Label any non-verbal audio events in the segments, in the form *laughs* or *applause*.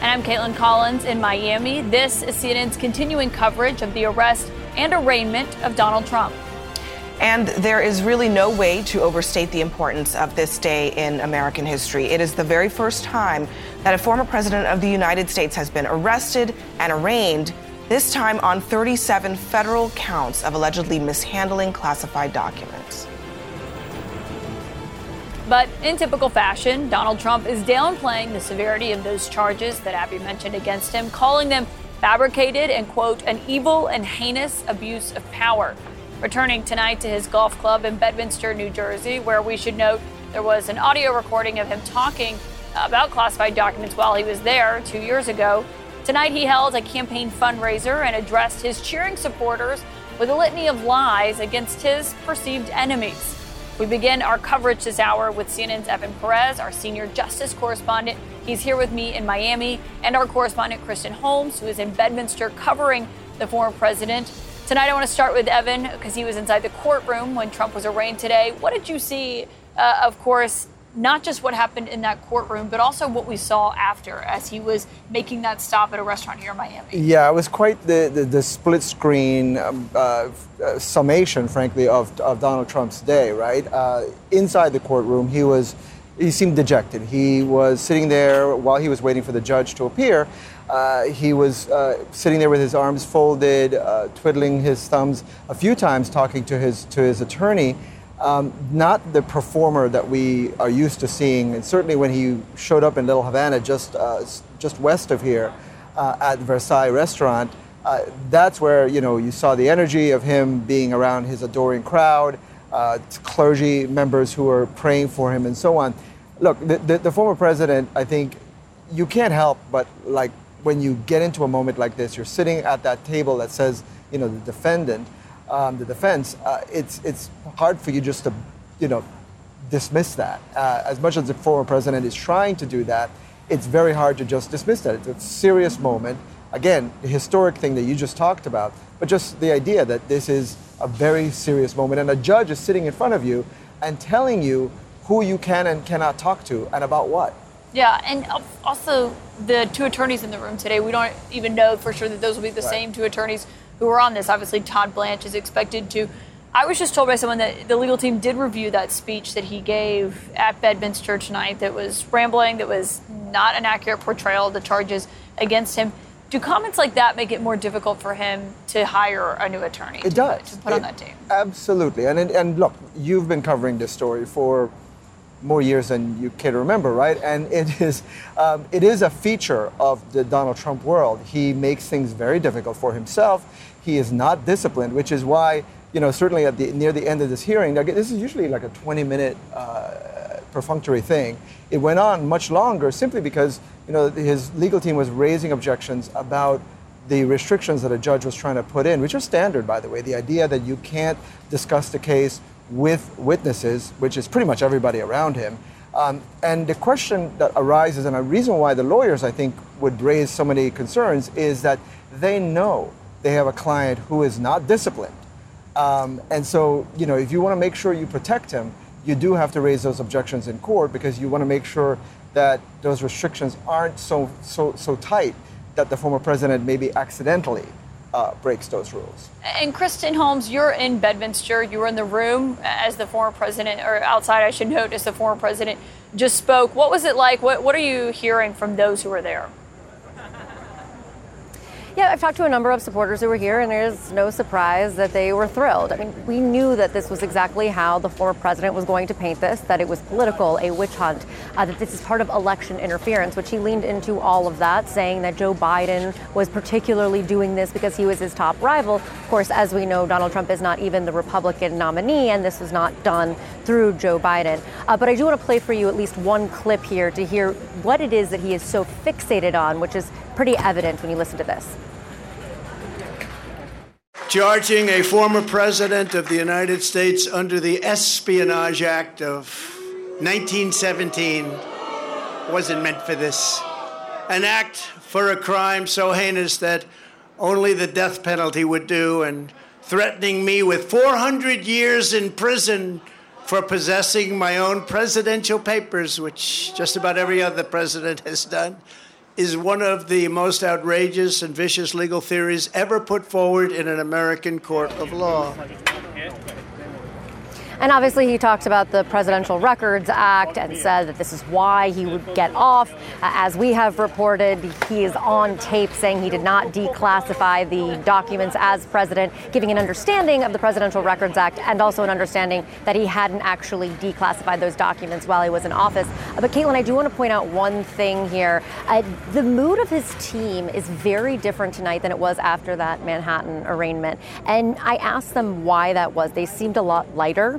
And I'm Kaitlan Collins in Miami. This is CNN's continuing coverage of the arrest and arraignment of Donald Trump. And there is really no way to overstate the importance of this day in American history. It is the very first time that a former president of the United States has been arrested and arraigned, this time on 37 federal counts of allegedly mishandling classified documents. But in typical fashion, Donald Trump is downplaying the severity of those charges that Abby mentioned against him, calling them fabricated and, quote, an evil and heinous abuse of power. Returning tonight to his golf club in Bedminster, New Jersey, where we should note there was an audio recording of him talking about classified documents while he was there two years ago. Tonight, he held a campaign fundraiser and addressed his cheering supporters with a litany of lies against his perceived enemies. We begin our coverage this hour with CNN's Evan Perez, our senior justice correspondent. He's here with me in Miami, and our correspondent, Kristen Holmes, who is in Bedminster covering the former president. Tonight, I want to start with Evan because he was inside the courtroom when Trump was arraigned today. What did you see, uh, of course, not just what happened in that courtroom, but also what we saw after as he was making that stop at a restaurant here in Miami. Yeah, it was quite the, the, the split screen um, uh, uh, summation, frankly, of, of Donald Trump's day, right? Uh, inside the courtroom, he was. He seemed dejected. He was sitting there while he was waiting for the judge to appear. Uh, he was uh, sitting there with his arms folded, twiddling his thumbs a few times, talking to his to his attorney um, not the performer that we are used to seeing. And certainly when he showed up in Little Havana, just uh, just west of here, uh, at Versailles restaurant, uh, that's where you know you saw the energy of him being around his adoring crowd, uh, clergy members who were praying for him, and so on. Look, the, the, the former president, I think, you can't help but like when you get into a moment like this, you're sitting at that table that says, you know, the defendant um, the defense, uh, it's it's hard for you just to, you know, dismiss that. Uh, as much as the former president is trying to do that, it's very hard to just dismiss that. It's a serious moment. Again, the historic thing that you just talked about, but just the idea that this is a very serious moment, and a judge is sitting in front of you and telling you who you can and cannot talk to and about what. Yeah, and also the two attorneys in the room today, we don't even know for sure that those will be the right. same two attorneys who are on this. Obviously, Todd Blanche is expected to. I was just told by someone that the legal team did review that speech that he gave at Bedminster tonight that was rambling, that was not an accurate portrayal of the charges against him. Do comments like that make it more difficult for him to hire a new attorney? It to, does. To put it, on that team. Absolutely. And, and look, you've been covering this story for more years than you care to remember, right? And it is, um, it is a feature of the Donald Trump world. He makes things very difficult for himself. He is not disciplined, which is why, you know, certainly at the near the end of this hearing, this is usually like a 20-minute uh, perfunctory thing. It went on much longer simply because, you know, his legal team was raising objections about the restrictions that a judge was trying to put in, which are standard, by the way. The idea that you can't discuss the case with witnesses, which is pretty much everybody around him. Um, and the question that arises, and a reason why the lawyers, I think, would raise so many concerns, is that they know they have a client who is not disciplined. Um, and so, you know, if you want to make sure you protect him, you do have to raise those objections in court because you want to make sure that those restrictions aren't so, so, so tight that the former president maybe accidentally uh, breaks those rules. And Kristen Holmes, you're in Bedminster. You were in the room as the former president, or outside, I should note, as the former president just spoke. What was it like? What, what are you hearing from those who were there? Yeah, I've talked to a number of supporters who were here, and there's no surprise that they were thrilled. I mean, we knew that this was exactly how the former president was going to paint this, that it was political, a witch hunt, uh, that this is part of election interference, which he leaned into all of that, saying that Joe Biden was particularly doing this because he was his top rival. Of course, as we know, Donald Trump is not even the Republican nominee, and this was not done through Joe Biden. Uh, but I do want to play for you at least one clip here to hear what it is that he is so fixated on, which is pretty evident when you listen to this charging a former president of the United States under the Espionage Act of 1917 wasn't meant for this. An act for a crime so heinous that only the death penalty would do, and threatening me with 400 years in prison for possessing my own presidential papers, which just about every other president has done is one of the most outrageous and vicious legal theories ever put forward in an American court of law. And obviously, he talked about the Presidential Records Act and said that this is why he would get off. Uh, as we have reported, he is on tape saying he did not declassify the documents as president, giving an understanding of the Presidential Records Act and also an understanding that he hadn't actually declassified those documents while he was in office. Uh, but, Kaitlan, I do want to point out one thing here. Uh, the mood of his team is very different tonight than it was after that Manhattan arraignment. And I asked them why that was. They seemed a lot lighter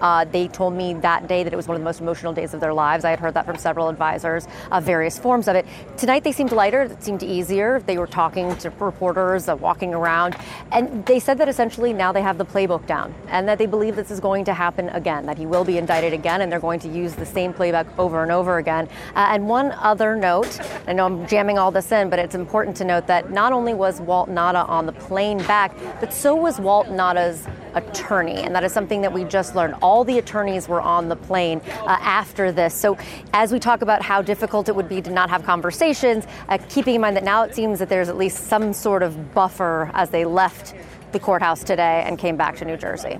uh, they told me that day that it was one of the most emotional days of their lives. I had heard that from several advisors of various forms of it. Tonight they seemed lighter, it seemed easier. They were talking to reporters, uh, walking around, and they said that essentially now they have the playbook down and that they believe this is going to happen again, that he will be indicted again, and they're going to use the same playbook over and over again. Uh, and one other note, I know I'm jamming all this in, but it's important to note that not only was Walt Nauta on the plane back, but so was Walt Nauta's attorney, and that is something that we just learned all the attorneys were on the plane uh, after this. So, as we talk about how difficult it would be to not have conversations, uh, keeping in mind that now it seems that there's at least some sort of buffer as they left the courthouse today and came back to New Jersey.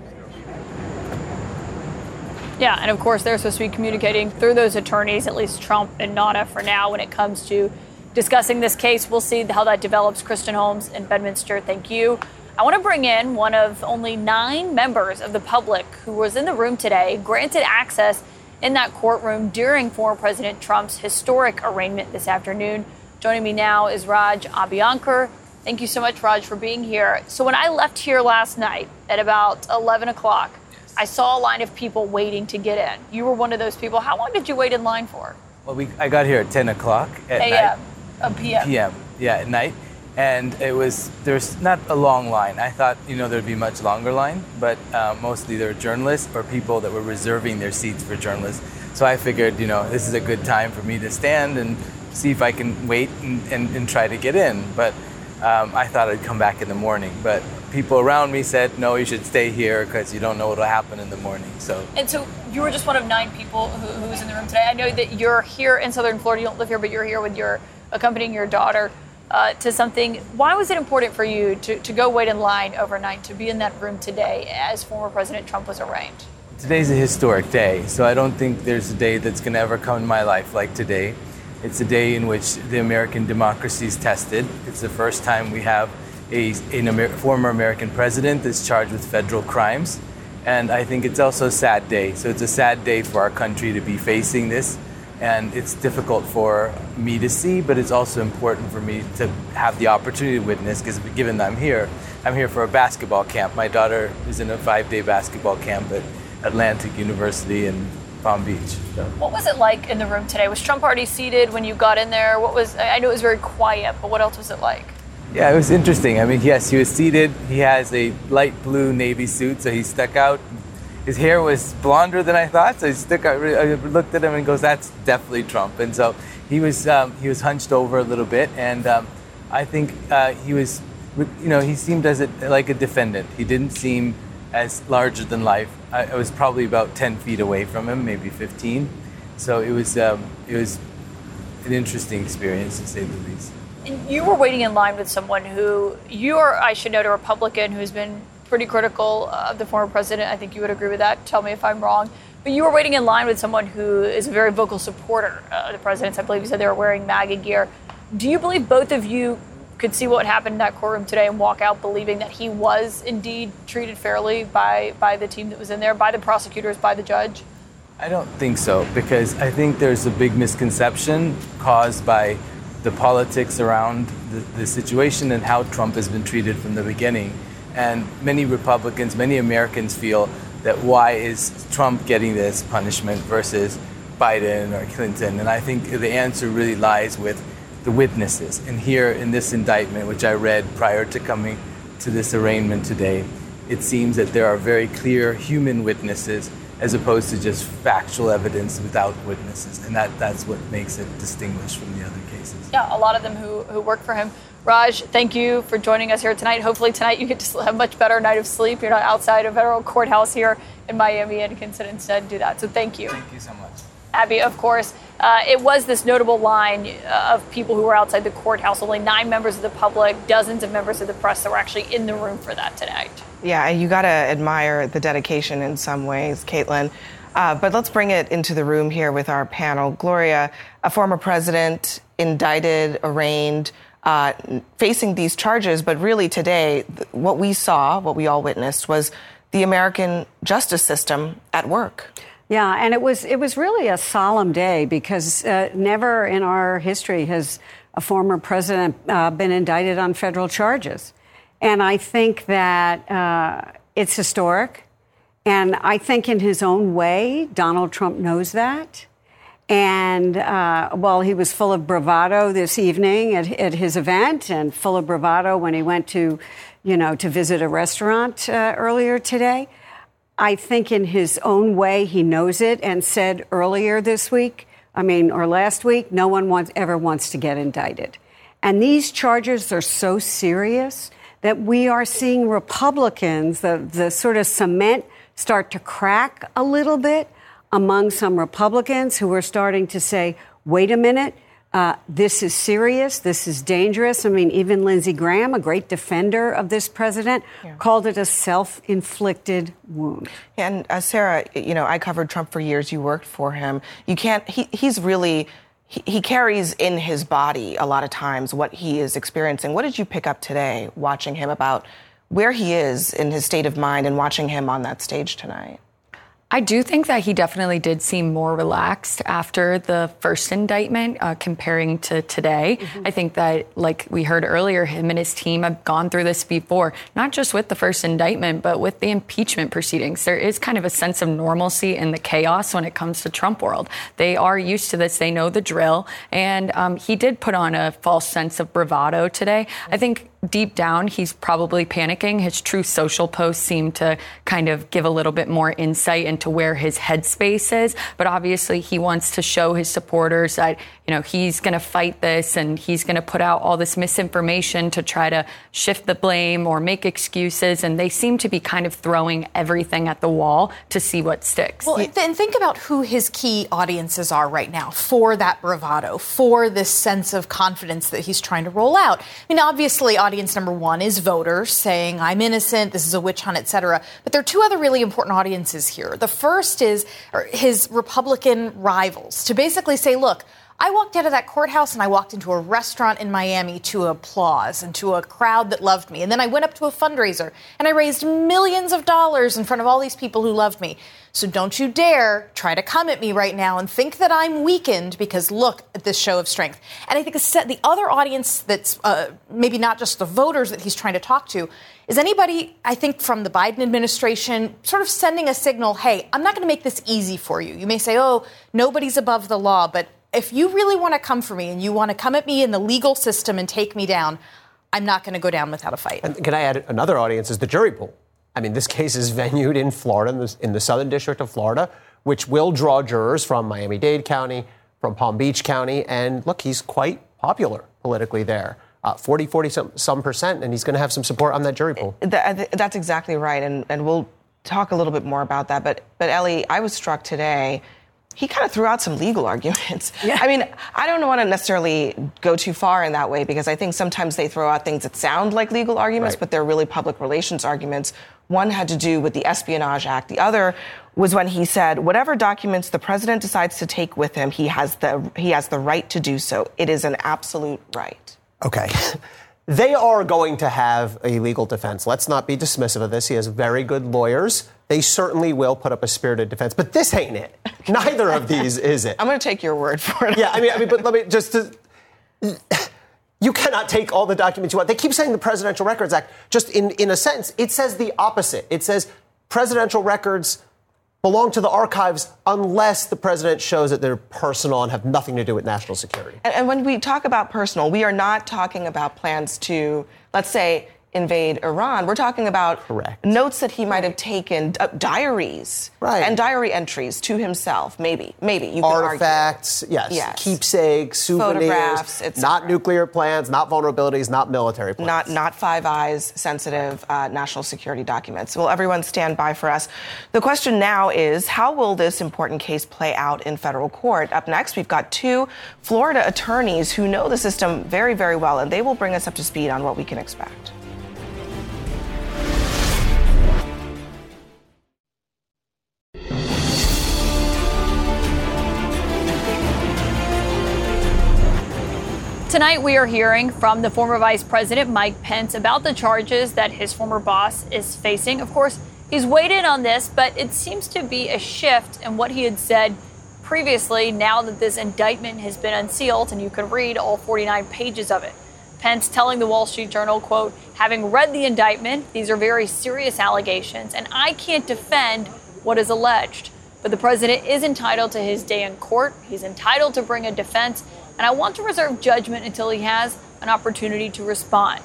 Yeah, and of course, they're supposed to be communicating through those attorneys, at least Trump and Nauta for now, when it comes to discussing this case. We'll see how that develops. Kristen Holmes in Bedminster, thank you. I want to bring in one of only nine members of the public who was in the room today, granted access in that courtroom during former President Trump's historic arraignment this afternoon. Joining me now is Raj Abhyankar. Thank you so much, Raj, for being here. So, when I left here last night at about 11 o'clock, I saw a line of people waiting to get in. You were one of those people. How long did you wait in line for? Well, we, I got here at 10 o'clock at a.m. night. A p.m. p.m. Yeah, at night and it was there's not a long line. I thought you know there'd be much longer line, but uh, mostly there were journalists or people that were reserving their seats for journalists. So I figured you know this is a good time for me to stand and see if I can wait and, and, and try to get in. But um, I thought I'd come back in the morning, but people around me said no, you should stay here because you don't know what'll happen in the morning. So and so you were just one of nine people who, who was in the room today. I know that you're here in Southern Florida. You don't live here, but you're here with your accompanying your daughter uh, to something. Why was it important for you to, to go wait in line overnight to be in that room today as former President Trump was arraigned? Today's a historic day, so I don't think there's a day that's going to ever come in my life like today. It's a day in which the American democracy is tested. It's the first time we have a, Amer- former American president that's charged with federal crimes. And I think it's also a sad day. So it's a sad day for our country to be facing this and it's difficult for me to see, but it's also important for me to have the opportunity to witness because given that I'm here, I'm here for a basketball camp. My daughter is in a five day basketball camp at Atlantic University in Palm Beach. So. What was it like in the room today? Was Trump already seated when you got in there? What was I know it was very quiet, but what else was it like? Yeah, it was interesting. I mean, yes, he was seated. He has a light blue navy suit, so he stuck out his hair was blonder than I thought. So I, stuck, I looked at him and goes, "That's definitely Trump." And so he was um, he was hunched over a little bit, and um, I think uh, he was, you know, he seemed as a, like a defendant. He didn't seem as larger than life. I, I, was probably about ten feet away from him, maybe fifteen. So it was um, it was an interesting experience to say the least. And you were waiting in line with someone who you are, I should note, a Republican who's been pretty critical of the former president. I think you would agree with that. Tell me if I'm wrong. But you were waiting in line with someone who is a very vocal supporter of the president's. I believe you said they were wearing MAGA gear. Do you believe both of you could see what happened in that courtroom today and walk out believing that he was indeed treated fairly by, by the team that was in there, by the prosecutors, by the judge? I don't think so because I think there's a big misconception caused by the politics around the, the, situation and how Trump has been treated from the beginning. And many Republicans, many Americans feel that why is Trump getting this punishment versus Biden or Clinton? And I think the answer really lies with the witnesses. And here in this indictment, which I read prior to coming to this arraignment today, it seems that there are very clear human witnesses as opposed to just factual evidence without witnesses. And that, that's what makes it distinguished from the other cases. Yeah, a lot of them who, who work for him. Raj, thank you for joining us here tonight. Hopefully, tonight you get to have a much better night of sleep. You're not outside a federal courthouse here in Miami and can sit instead do that. So, thank you. Thank you so much. Abby, of course, uh, it was this notable line uh, of people who were outside the courthouse. Only nine members of the public, dozens of members of the press that were actually in the room for that tonight. Yeah, you got to admire the dedication in some ways, Kaitlan. Uh, but let's bring it into the room here with our panel. Gloria, a former president, indicted, arraigned, uh, facing these charges, but really today, what we saw, what we all witnessed, was the American justice system at work. Yeah, and it was it was really a solemn day because uh, never in our history has a former president uh, been indicted on federal charges, and I think that uh, it's historic, and I think in his own way, Donald Trump knows that. And uh, well, he was full of bravado this evening at, at, his event, and full of bravado when he went to, you know, to visit a restaurant uh, earlier today. I think in his own way, he knows it and said earlier this week, I mean, or last week, no one wants, ever wants to get indicted. And these charges are so serious that we are seeing Republicans, the, the sort of cement start to crack a little bit among some Republicans who are starting to say, wait a minute, uh, this is serious. This is dangerous. I mean, even Lindsey Graham, a great defender of this president, yeah. called it a self inflicted wound. And uh, Sarah, you know, I covered Trump for years. You worked for him. You can't, he, he's really. He, he carries in his body a lot of times what he is experiencing. What did you pick up today watching him about where he is in his state of mind and watching him on that stage tonight? I do think that he definitely did seem more relaxed after the first indictment, uh, comparing to today. Mm-hmm. I think that, like we heard earlier, him and his team have gone through this before, not just with the first indictment, but with the impeachment proceedings. There is kind of a sense of normalcy in the chaos when it comes to Trump world. They are used to this, they know the drill, and um, he did put on a false sense of bravado today. I think deep down, he's probably panicking. His Truth Social posts seem to kind of give a little bit more insight into where his headspace is. But obviously, he wants to show his supporters that, you know, he's going to fight this and he's going to put out all this misinformation to try to shift the blame or make excuses. And they seem to be kind of throwing everything at the wall to see what sticks. Well, and think about who his key audiences are right now for that bravado, for this sense of confidence that he's trying to roll out. I mean, obviously, audience number one is voters saying, I'm innocent, this is a witch hunt, et cetera. But there are two other really important audiences here. The first is his Republican rivals to basically say, look, I walked out of that courthouse and I walked into a restaurant in Miami to applause and to a crowd that loved me. And then I went up to a fundraiser and I raised millions of dollars in front of all these people who loved me. So don't you dare try to come at me right now and think that I'm weakened because look at this show of strength. And I think the other audience that's uh, maybe not just the voters that he's trying to talk to is anybody, I think, from the Biden administration sort of sending a signal hey, I'm not going to make this easy for you. You may say, oh, nobody's above the law, but if you really want to come for me and you want to come at me in the legal system and take me down, I'm not going to go down without a fight. And can I add another audience is the jury pool. I mean, this case is *laughs* venued in Florida, in the, in the Southern District of Florida, which will draw jurors from Miami Dade County, from Palm Beach County. And look, he's quite popular politically there. Uh, 40, 40 some, some percent, and he's going to have some support on that jury pool. That's exactly right. And, and we'll talk a little bit more about that. But, but Elie, I was struck today he kind of threw out some legal *laughs* arguments. Yeah. I mean, I don't want to necessarily go too far in that way because I think sometimes they throw out things that sound like legal arguments, right. but they're really public relations arguments. One had to do with the Espionage Act. The other was when he said, whatever documents the president decides to take with him, he has the, he has the right to do so. It is an absolute right. Okay. they are going to have a legal defense. Let's not be dismissive of this. He has very good lawyers. They certainly will put up a spirited defense, but this ain't it. Neither of these is it. I'm going to take your word for it. Yeah, I mean, I mean, but let me just. To, you cannot take all the documents you want. They keep saying the Presidential Records Act. Just in, in a sentence, it says the opposite. It says presidential records belong to the archives unless the president shows that they're personal and have nothing to do with national security. And, and when we talk about personal, we are not talking about plans to, let's say, invade Iran. We're talking about Correct. notes that he might have taken, uh, diaries, Right. and diary entries to himself. Maybe, maybe you. Artifacts, yes, Yes. keepsakes, souvenirs, not nuclear plans, not vulnerabilities, not military plans. Not, not Five Eyes sensitive uh, national security documents. Will everyone stand by for us? The question now is how will this important case play out in federal court? Up next, we've got two Florida attorneys who know the system very, very well, and they will bring us up to speed on what we can expect. Tonight, we are hearing from the former Vice President Mike Pence about the charges that his former boss is facing. Of course, he's weighed in on this, but it seems to be a shift in what he had said previously now that this indictment has been unsealed and you can read all 49 pages of it. Pence telling the Wall Street Journal, quote, having read the indictment, these are very serious allegations, and I can't defend what is alleged. But the president is entitled to his day in court. He's entitled to bring a defense, and I want to reserve judgment until he has an opportunity to respond.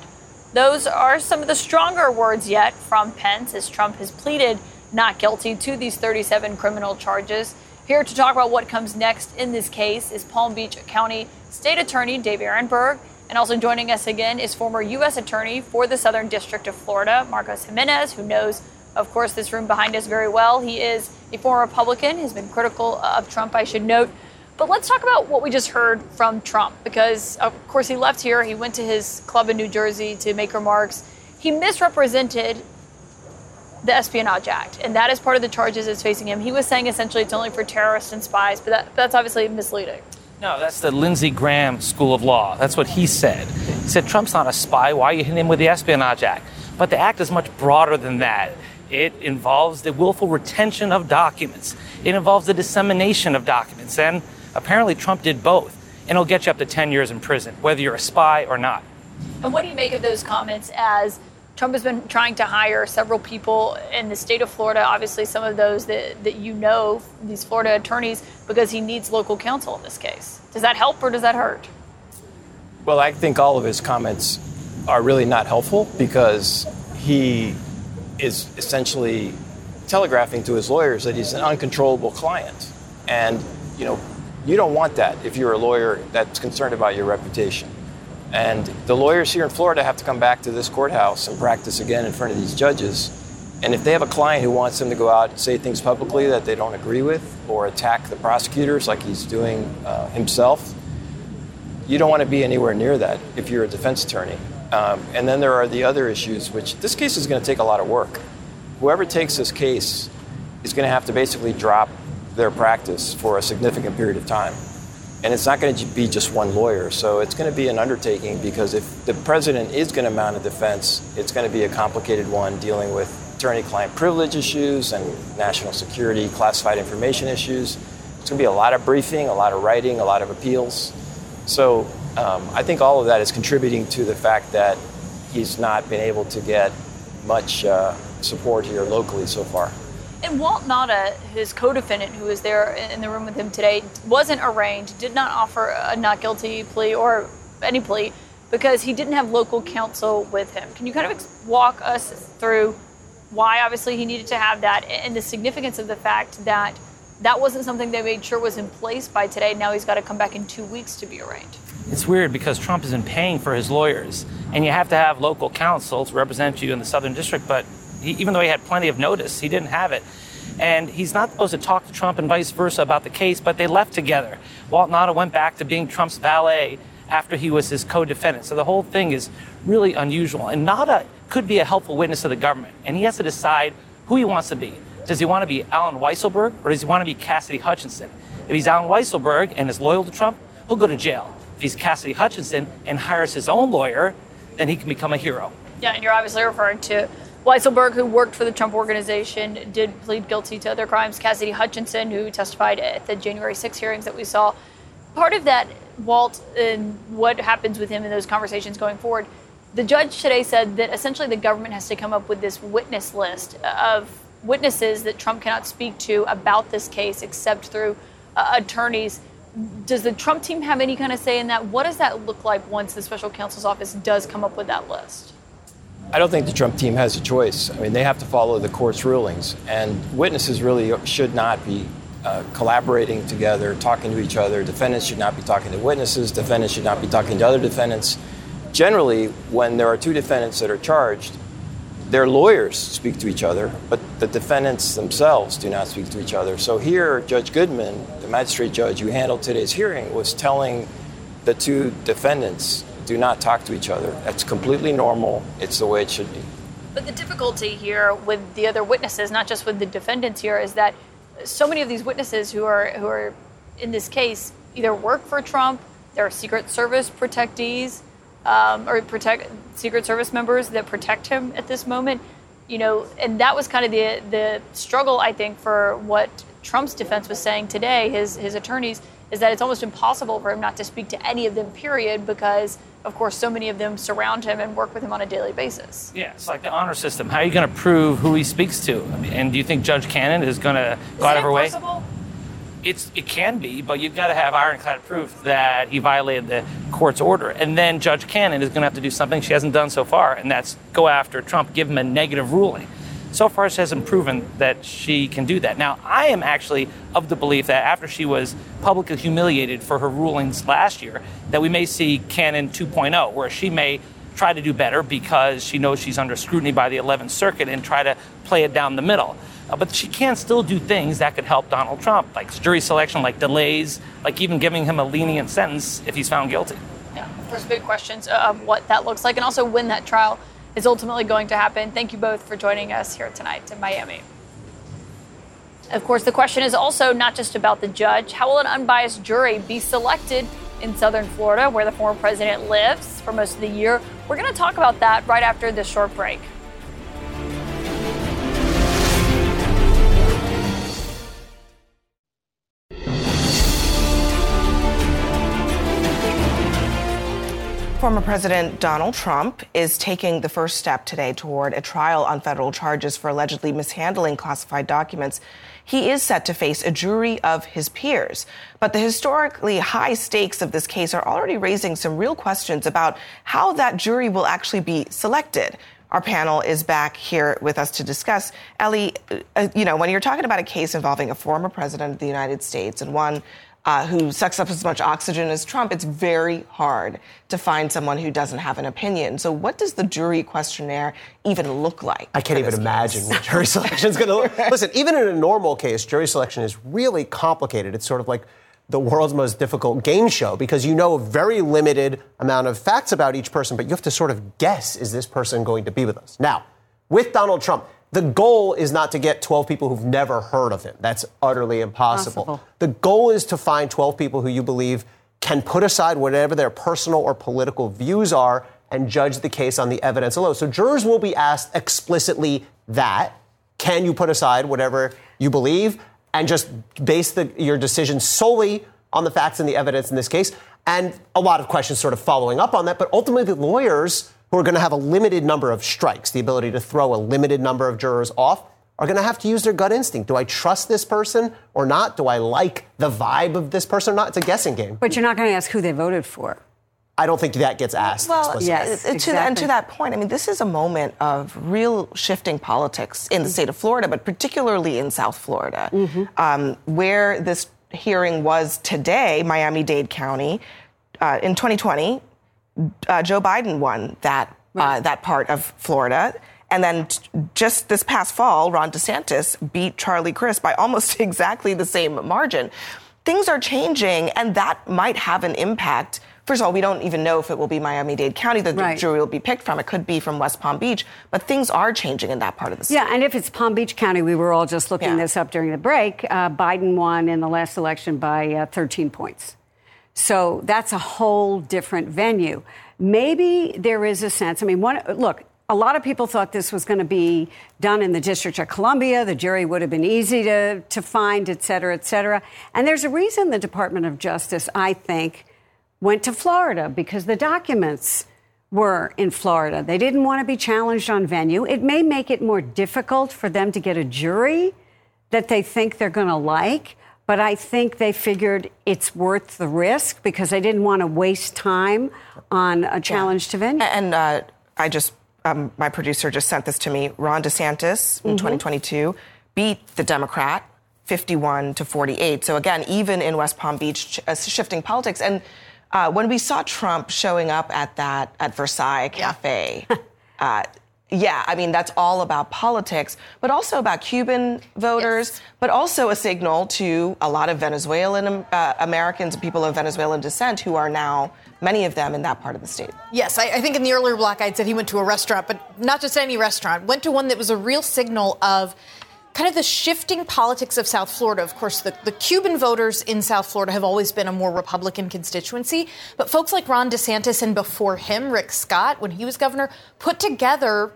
Those are some of the stronger words yet from Pence as Trump has pleaded not guilty to these 37 criminal charges. Here to talk about what comes next in this case is Palm Beach County State Attorney Dave Aronberg. And also joining us again is former U.S. Attorney for the Southern District of Florida, Marcos Jimenez, who knows, of course, this room behind us very well. He is a former Republican, has been critical of Trump, I should note. But let's talk about what we just heard from Trump, because of course he left here, he went to his club in New Jersey to make remarks. He misrepresented the Espionage Act, and that is part of the charges that's facing him. He was saying essentially it's only for terrorists and spies, but that, that's obviously misleading. No, that's the Lindsey Graham School of Law. That's what he said. He said Trump's not a spy. Why are you hitting him with the Espionage Act? But the act is much broader than that. It involves the willful retention of documents. It involves the dissemination of documents. And apparently Trump did both. And it'll get you up to 10 years in prison, whether you're a spy or not. And what do you make of those comments as Trump has been trying to hire several people in the state of Florida, obviously some of those that, that you know, these Florida attorneys, because he needs local counsel in this case. Does that help or does that hurt? Well, I think all of his comments are really not helpful because he is essentially telegraphing to his lawyers that he's an uncontrollable client. And, you know, you don't want that if you're a lawyer that's concerned about your reputation. And the lawyers here in Florida have to come back to this courthouse and practice again in front of these judges. And if they have a client who wants them to go out and say things publicly that they don't agree with or attack the prosecutors like he's doing uh, himself, you don't want to be anywhere near that if you're a defense attorney. Um, and then there are the other issues, which this case is going to take a lot of work. Whoever takes this case is going to have to basically drop their practice for a significant period of time. And it's not going to be just one lawyer. So it's going to be an undertaking because if the president is going to mount a defense, it's going to be a complicated one dealing with attorney client privilege issues and national security, classified information issues. It's going to be a lot of briefing, a lot of writing, a lot of appeals. So um, I think all of that is contributing to the fact that he's not been able to get much uh, support here locally so far. And Walt Nauta, his co-defendant who was there in the room with him today, wasn't arraigned, did not offer a not guilty plea or any plea because he didn't have local counsel with him. Can you kind of walk us through why obviously he needed to have that and the significance of the fact that that wasn't something they made sure was in place by today. Now he's got to come back in two weeks to be arraigned. It's weird because Trump has been paying for his lawyers, and you have to have local counsel to represent you in the Southern District, but he, even though he had plenty of notice, he didn't have it. And he's not supposed to talk to Trump and vice versa about the case, but they left together. Walt Nauta went back to being Trump's valet after he was his co defendant. So the whole thing is really unusual. And Nauta could be a helpful witness to the government, and he has to decide who he wants to be. Does he want to be Allen Weisselberg or does he want to be Cassidy Hutchinson? If he's Allen Weisselberg and is loyal to Trump, he'll go to jail. If he's Cassidy Hutchinson and hires his own lawyer, then he can become a hero. Yeah, and you're obviously referring to Weisselberg, who worked for the Trump organization, did plead guilty to other crimes. Cassidy Hutchinson, who testified at the January 6 hearings that we saw. Part of that, Walt, and what happens with him in those conversations going forward, the judge today said that essentially the government has to come up with this witness list of witnesses that Trump cannot speak to about this case except through uh, attorneys. Does the Trump team have any kind of say in that? What does that look like once the special counsel's office does come up with that list? I don't think the Trump team has a choice. I mean, they have to follow the court's rulings, and witnesses really should not be uh, collaborating together, talking to each other. Defendants should not be talking to witnesses. Defendants should not be talking to other defendants. Generally, when there are two defendants that are charged, their lawyers speak to each other, but the defendants themselves do not speak to each other. So here, Judge Goodman, the magistrate judge who handled today's hearing, was telling the two defendants do not talk to each other. That's completely normal. It's the way it should be. But the difficulty here with the other witnesses, not just with the defendants here, is that so many of these witnesses who are who are in this case either work for Trump, they're Secret Service protectees, um, or protect Secret Service members that protect him at this moment. You know, and that was kind of the the struggle I think for what Trump's defense was saying today. His his attorneys is that it's almost impossible for him not to speak to any of them. Period, because of course so many of them surround him and work with him on a daily basis. Yeah, it's like the honor system. How are you going to prove who he speaks to? I mean, and do you think Judge Cannon is going to go out of her way? Possible? It's it can be, but you've got to have ironclad proof that he violated the court's order, and then Judge Cannon is going to have to do something she hasn't done so far, and that's go after Trump, give him a negative ruling. So far, she hasn't proven that she can do that. Now, I am actually of the belief that after she was publicly humiliated for her rulings last year, that we may see Cannon 2.0, where she may try to do better because she knows she's under scrutiny by the 11th Circuit and try to play it down the middle. Uh, but she can still do things that could help Donald Trump, like jury selection, like delays, like even giving him a lenient sentence if he's found guilty. Yeah, of course, big questions of what that looks like and also when that trial is ultimately going to happen. Thank you both for joining us here tonight in Miami. Of course, the question is also not just about the judge. How will an unbiased jury be selected in southern Florida, where the former president lives for most of the year? We're going to talk about that right after this short break. Former President Donald Trump is taking the first step today toward a trial on federal charges for allegedly mishandling classified documents. He is set to face a jury of his peers. But the historically high stakes of this case are already raising some real questions about how that jury will actually be selected. Our panel is back here with us to discuss. Elie, uh, you know, when you're talking about a case involving a former president of the United States and one uh, who sucks up as much oxygen as Trump, it's very hard to find someone who doesn't have an opinion. So, what does the jury questionnaire even look like? I can't even imagine what jury *laughs* selection is going to look. Like. *laughs* Listen, even in a normal case, jury selection is really complicated. It's sort of like the world's most difficult game show because you know a very limited amount of facts about each person, but you have to sort of guess is this person going to be with us? Now, with Donald Trump, the goal is not to get 12 people who've never heard of him. That's utterly impossible. Possible. The goal is to find 12 people who you believe can put aside whatever their personal or political views are and judge the case on the evidence alone. So jurors will be asked explicitly that. Can you put aside whatever you believe and just base the, your decision solely on the facts and the evidence in this case? And a lot of questions sort of following up on that. But ultimately, the lawyers who are going to have a limited number of strikes, the ability to throw a limited number of jurors off, are going to have to use their gut instinct. Do I trust this person or not? Do I like the vibe of this person or not? It's a guessing game. But you're not going to ask who they voted for. I don't think that gets asked. Well, explicitly. yes, to, and to that point, I mean, this is a moment of real shifting politics in the state of Florida, but particularly in South Florida, um, where this hearing was today, Miami Dade County. Uh, in 2020, uh, Joe Biden won that uh, that part of Florida. And then t- just this past fall, Ron DeSantis beat Charlie Crist by *laughs* almost exactly the same margin. Things are changing, and that might have an impact. First of all, we don't even know if it will be Miami Dade County that the jury will be picked from. It could be from West Palm Beach, but things are changing in that part of the state. Yeah, and if it's Palm Beach County, we were all just looking Yeah. this up during the break. Uh, Biden won in the last election by uh, 13 points. So that's a whole different venue. maybe there is a sense. I mean, one look. A lot of people thought this was going to be done in the District of Columbia. The jury would have been easy to, to find, et cetera, et cetera. And there's a reason the Department of Justice, I think, went to Florida because the documents were in Florida. They didn't want to be challenged on venue. It may make it more difficult for them to get a jury that they think they're going to like. But I think they figured it's worth the risk because they didn't want to waste time on a challenge yeah. to venue. And uh, I just, um, my producer just sent this to me. Ron DeSantis in mm-hmm. 2022 beat the Democrat 51 to 48. So again, even in West Palm Beach, uh, shifting politics. And uh, when we saw Trump showing up at that at Versailles Cafe, yeah. *laughs* uh, yeah, I mean, that's all about politics, but also about Cuban voters, yes. but also a signal to a lot of Venezuelan uh, Americans, people of Venezuelan descent who are now, many of them, in that part of the state. Yes, I, I think in the earlier block I'd said he went to a restaurant, but not just any restaurant, went to one that was a real signal of kind of the shifting politics of South Florida. Of course, the, the, Cuban voters in South Florida have always been a more Republican constituency, but folks like Ron DeSantis and before him, Rick Scott, when he was governor, put together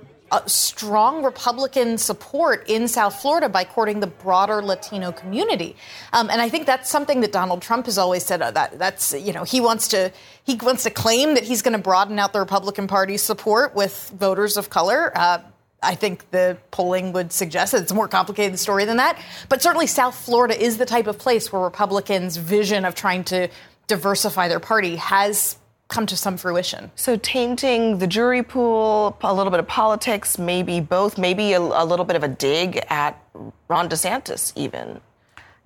strong Republican support in South Florida by courting the broader Latino community, um, and I think that's something that Donald Trump has always said. Uh, that that's you know he wants to he wants to claim that he's going to broaden out the Republican Party's support with voters of color. Uh, I think the polling would suggest that it's a more complicated story than that. But certainly, South Florida is the type of place where Republicans' vision of trying to diversify their party has come to some fruition. So, tainting the jury pool, a little bit of politics, maybe both, maybe a, a little bit of a dig at Ron DeSantis, even.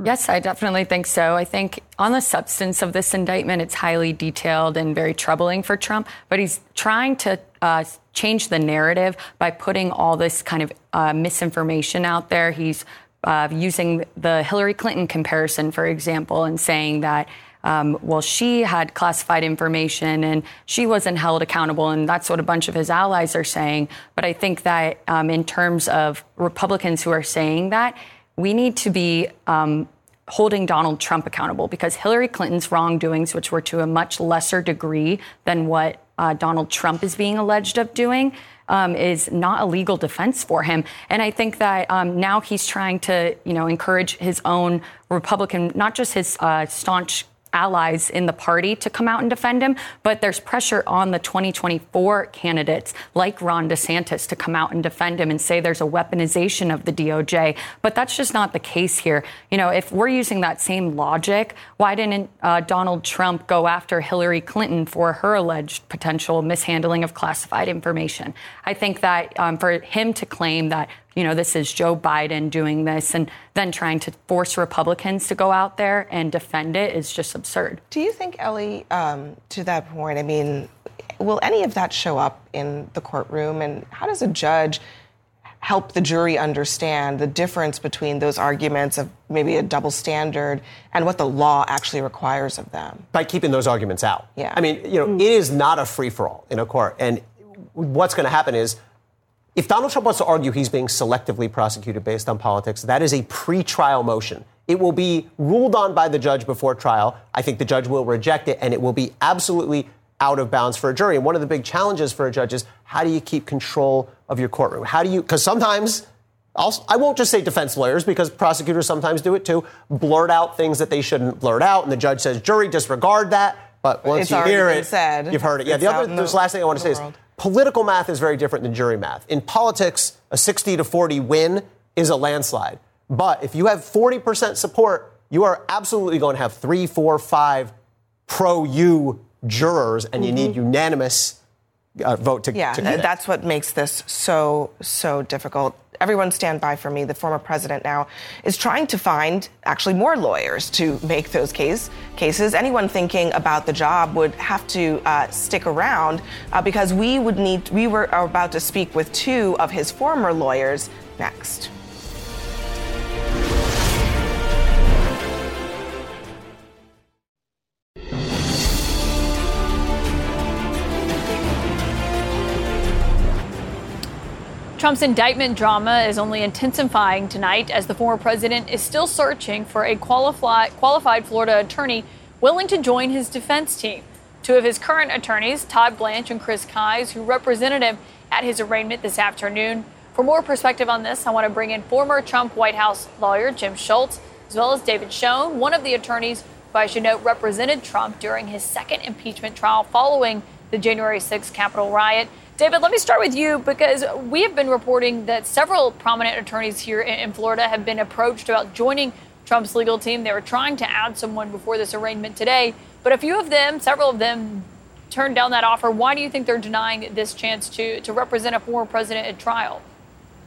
Yes, I definitely think so. I think on the substance of this indictment, it's highly detailed and very troubling for Trump, but he's trying to uh, change the narrative by putting all this kind of uh, misinformation out there. He's uh, using the Hillary Clinton comparison, for example, and saying that. Um, well, she had classified information and she wasn't held accountable, and that's what a bunch of his allies are saying. But I think that um, in terms of Republicans who are saying that, we need to be um, holding Donald Trump accountable because Hillary Clinton's wrongdoings, which were to a much lesser degree than what uh, Donald Trump is being alleged of doing, um, is not a legal defense for him. And I think that um, now he's trying to, you know, encourage his own Republican, not just his uh, staunch allies in the party to come out and defend him, but there's pressure on the 2024 candidates like Ron DeSantis to come out and defend him and say there's a weaponization of the DOJ. But that's just not the case here. You know, if we're using that same logic, why didn't uh, Donald Trump go after Hillary Clinton for her alleged potential mishandling of classified information? I think that um, for him to claim that you know, this is Joe Biden doing this and then trying to force Republicans to go out there and defend it is just absurd. Do you think, Elie, um, to that point, I mean, will any of that show up in the courtroom? And how does a judge help the jury understand the difference between those arguments of maybe a double standard and what the law actually requires of them? By keeping those arguments out. Yeah. I mean, you know, mm. it is not a free for all in a court. And what's going to happen is if Donald Trump wants to argue he's being selectively prosecuted based on politics, that is a pre-trial motion. It will be ruled on by the judge before trial. I think the judge will reject it, and it will be absolutely out of bounds for a jury. And one of the big challenges for a judge is how do you keep control of your courtroom? How do you, because sometimes, I'll, I will not just say defense lawyers because prosecutors sometimes do it too, blurt out things that they shouldn't blurt out, and the judge says, jury, disregard that. But once it's you hear it, said. you've heard it. Yeah, the other, the, last thing I want to say world. is Political math is very different than jury math. In politics, a 60 to 40 win is a landslide. But if you have 40% support, you are absolutely going to have three, four, five pro you jurors, and you mm-hmm. need unanimous uh, vote to. Get yeah, to that's what makes this so so difficult everyone stand by for me. The former president now is trying to find actually more lawyers to make those case, cases. Anyone thinking about the job would have to uh, stick around uh, because we would need, we were about to speak with two of his former lawyers next. Trump's indictment drama is only intensifying tonight as the former president is still searching for a qualified, qualified Florida attorney willing to join his defense team. Two of his current attorneys, Todd Blanche and Chris Kise, who represented him at his arraignment this afternoon. For more perspective on this, I want to bring in former Trump White House lawyer Jim Schultz, as well as David Schoen, one of the attorneys who I should note represented Trump during his second impeachment trial following the January 6th Capitol riot. David, let me start with you because we have been reporting that several prominent attorneys here in Florida have been approached about joining Trump's legal team. They were trying to add someone before this arraignment today, but a few of them, several of them, turned down that offer. Why do you think they're denying this chance to, to represent a former president at trial?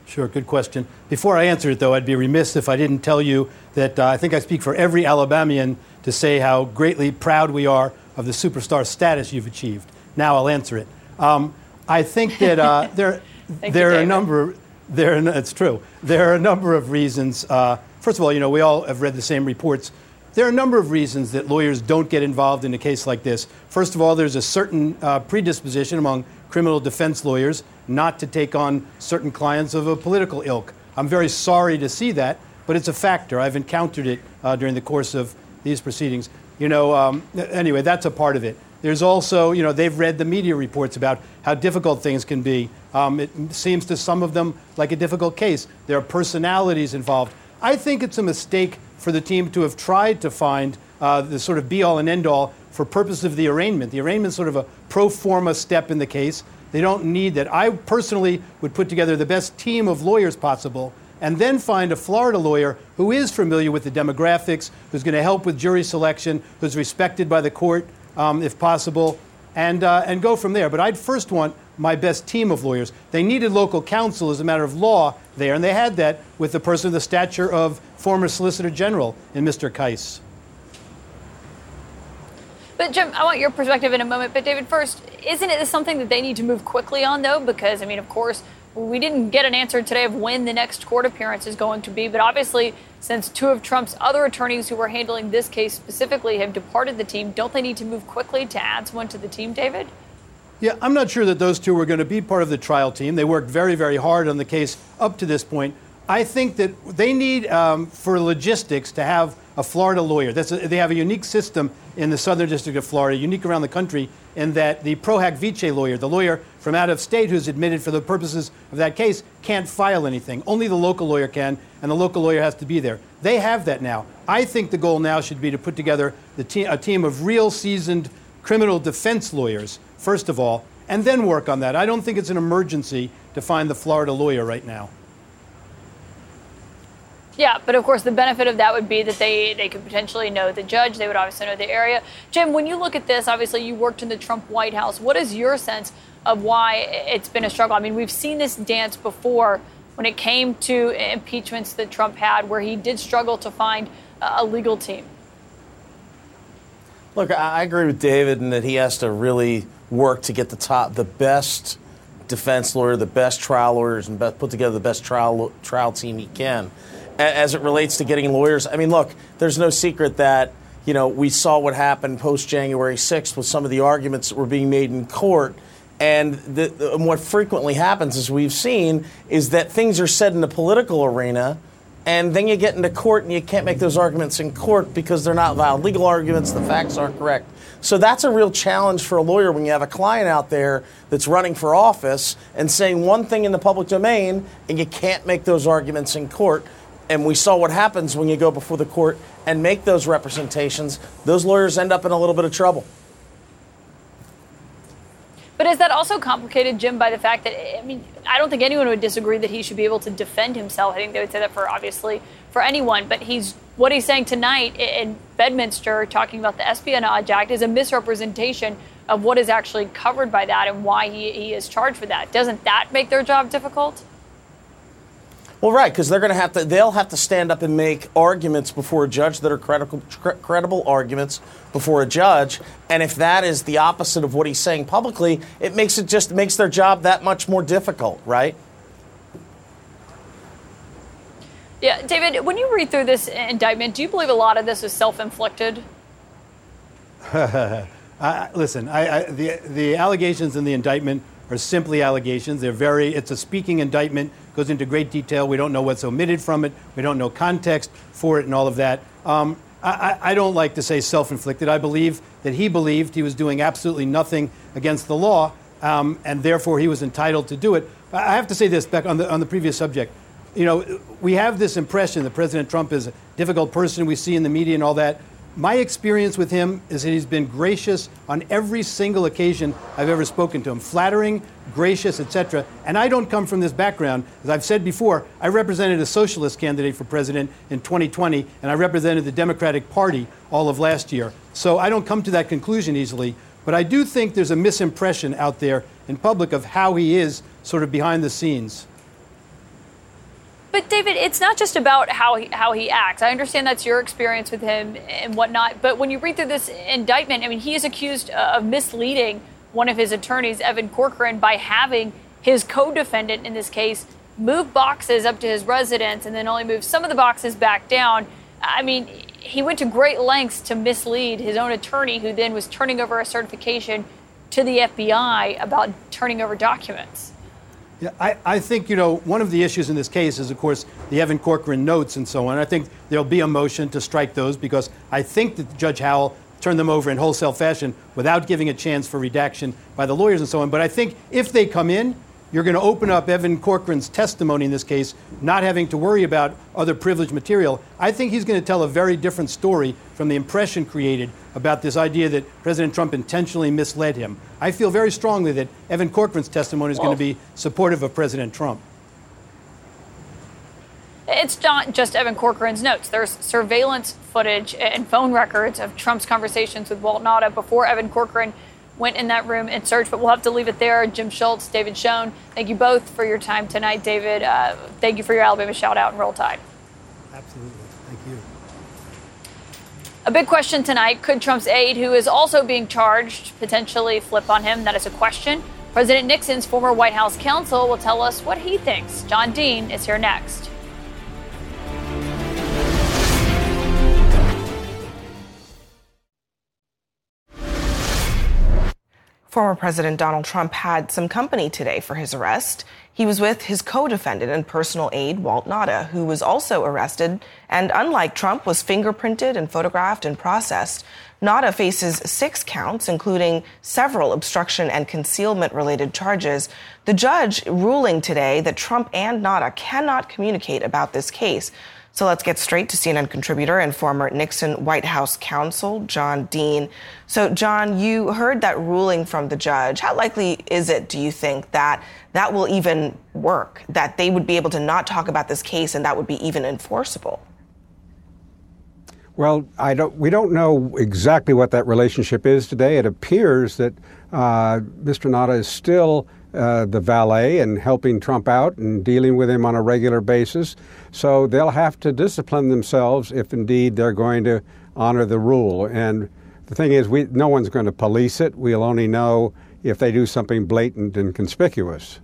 Sure, good question. Before I answer it, though, I'd be remiss if I didn't tell you that uh, I think I speak for every Alabamian to say how greatly proud we are of the superstar status you've achieved. Now I'll answer it. Um, I think that uh, *laughs* there, there you, are a number. There, it's true. There are a number of reasons. Uh, first of all, you know, we all have read the same reports. There are a number of reasons that lawyers don't get involved in a case like this. First of all, there's a certain uh, predisposition among criminal defense lawyers not to take on certain clients of a political ilk. I'm very sorry to see that, but it's a factor. I've encountered it uh, during the course of these proceedings. You know, um, anyway, that's a part of it. There's also, you know, they've read the media reports about how difficult things can be. Um, it seems to some of them like a difficult case. There are personalities involved. I think it's a mistake for the team to have tried to find uh, the sort of be all and end all for purpose of the arraignment. The arraignment is sort of a pro forma step in the case. They don't need that. I personally would put together the best team of lawyers possible and then find a Florida lawyer who is familiar with the demographics, who's going to help with jury selection, who's respected by the court, um, if possible, and, uh, and go from there. But I'd first want my best team of lawyers. They needed local counsel as a matter of law there, and they had that with the person of the stature of former Solicitor General in Mr. Kise. But Jim, I want your perspective in a moment. But David, first, isn't it something that they need to move quickly on, though? Because I mean, of course, we didn't get an answer today of when the next court appearance is going to be, but obviously, since two of Trump's other attorneys who were handling this case specifically have departed the team, don't they need to move quickly to add someone to the team, David? Yeah, I'm not sure that those two were going to be part of the trial team. They worked very, very hard on the case up to this point. I think that they need, um, for logistics, to have a Florida lawyer. A, they have a unique system in the Southern District of Florida, unique around the country, in that the pro hac vice lawyer, the lawyer from out of state who's admitted for the purposes of that case, can't file anything. Only the local lawyer can, and the local lawyer has to be there. They have that now. I think the goal now should be to put together te- a team of real seasoned criminal defense lawyers, first of all, and then work on that. I don't think it's an emergency to find the Florida lawyer right now. Yeah, but of course, the benefit of that would be that they, they could potentially know the judge. They would obviously know the area. Jim, when you look at this, obviously you worked in the Trump White House. What is your sense of why it's been a struggle? I mean, we've seen this dance before when it came to impeachments that Trump had, where he did struggle to find a legal team. Look, I agree with David in that he has to really work to get the top, the best defense lawyer, the best trial lawyers, and put together the best trial trial team he can as it relates to getting lawyers. I mean, look, there's no secret that you know we saw what happened post January 6th with some of the arguments that were being made in court. And, the, the, and what frequently happens, as we've seen, is that things are said in the political arena, and then you get into court and you can't make those arguments in court because they're not valid legal arguments, the facts aren't correct. So that's a real challenge for a lawyer when you have a client out there that's running for office and saying one thing in the public domain and you can't make those arguments in court and we saw what happens when you go before the court and make those representations. Those lawyers end up in a little bit of trouble. But is that also complicated, Jim, by the fact that I mean, I don't think anyone would disagree that he should be able to defend himself. I think they would say that for obviously for anyone. But he's what he's saying tonight in Bedminster, talking about the Espionage Act, is a misrepresentation of what is actually covered by that and why he, he is charged for that. Doesn't that make their job difficult? Well, right, because they're going to have to. They'll have to stand up and make arguments before a judge that are credible, credible arguments before a judge. And if that is the opposite of what he's saying publicly, it makes it just makes their job that much more difficult, right? Yeah, David. When you read through this indictment, do you believe a lot of this is self-inflicted? *laughs* I, listen, I, I, the the allegations in the indictment are simply allegations. They're very. It's a speaking indictment goes into great detail. We don't know what's omitted from it. We don't know context for it and all of that. Um, I, I don't like to say self inflicted. I believe that he believed he was doing absolutely nothing against the law, um, and therefore he was entitled to do it. I have to say this back on the, on the previous subject. You know, we have this impression that President Trump is a difficult person we see in the media and all that. My experience with him is that he's been gracious on every single occasion I've ever spoken to him, flattering, gracious, etc. And I don't come from this background. As I've said before, I represented a socialist candidate for president in 2020, and I represented the Democratic Party all of last year. So I don't come to that conclusion easily. But I do think there's a misimpression out there in public of how he is sort of behind the scenes. But David, it's not just about how he, how he acts. I understand that's your experience with him and whatnot. But when you read through this indictment, I mean, he is accused uh, of misleading one of his attorneys, Evan Corcoran, by having his co-defendant in this case move boxes up to his residence and then only move some of the boxes back down. I mean, he went to great lengths to mislead his own attorney, who then was turning over a certification to the FBI about turning over documents. Yeah, I, I think, you know, one of the issues in this case is, of course, the Evan Corcoran notes and so on. I think there'll be a motion to strike those because I think that Judge Howell turned them over in wholesale fashion without giving a chance for redaction by the lawyers and so on. But I think if they come in, you're going to open up Evan Corcoran's testimony in this case, not having to worry about other privileged material. I think he's going to tell a very different story from the impression created about this idea that President Trump intentionally misled him. I feel very strongly that Evan Corcoran's testimony is well, going to be supportive of President Trump. It's not just Evan Corcoran's notes. There's surveillance footage and phone records of Trump's conversations with Walt Nauta before Evan Corcoran went in that room and searched, but we'll have to leave it there. Jim Schultz, David Schoen, thank you both for your time tonight. David, uh, thank you for your Alabama shout out and roll tide. Absolutely. Thank you. A big question tonight could Trump's aide, who is also being charged, potentially flip on him? That is a question. President Nixon's former White House counsel will tell us what he thinks. John Dean is here next. Former President Donald Trump had some company today for his arrest. He was with his co-defendant and personal aide, Walt Nauta, who was also arrested and, unlike Trump, was fingerprinted and photographed and processed. Nauta faces six counts, including several obstruction and concealment related charges. The judge ruling today that Trump and Nauta cannot communicate about this case. So let's get straight to CNN contributor and former Nixon White House counsel, John Dean. So, John, you heard that ruling from the judge. How likely is it, do you think, that that will even work? That they would be able to not talk about this case and that would be even enforceable? Well, I don't, we don't know exactly what that relationship is today. It appears that uh, Mr. Nauta is still uh, the valet and helping Trump out and dealing with him on a regular basis. So they'll have to discipline themselves if indeed they're going to honor the rule. And the thing is, we, no one's going to police it. We'll only know if they do something blatant and conspicuous.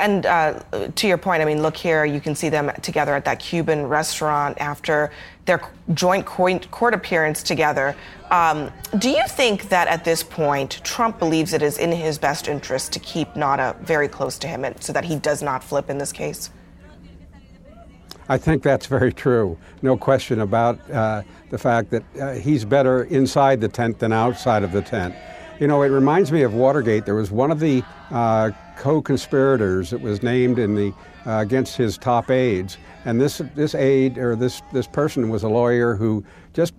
And uh, to your point, I mean, look here, you can see them together at that Cuban restaurant after their joint court appearance together. Um, do you think that at this point, Trump believes it is in his best interest to keep Nauta very close to him and, so that he does not flip in this case? I think that's very true. No question about uh, the fact that uh, he's better inside the tent than outside of the tent. You know, it reminds me of Watergate. There was one of the uh, co-conspirators that was named in the uh, against his top aides, and this this aide or this this person was a lawyer who just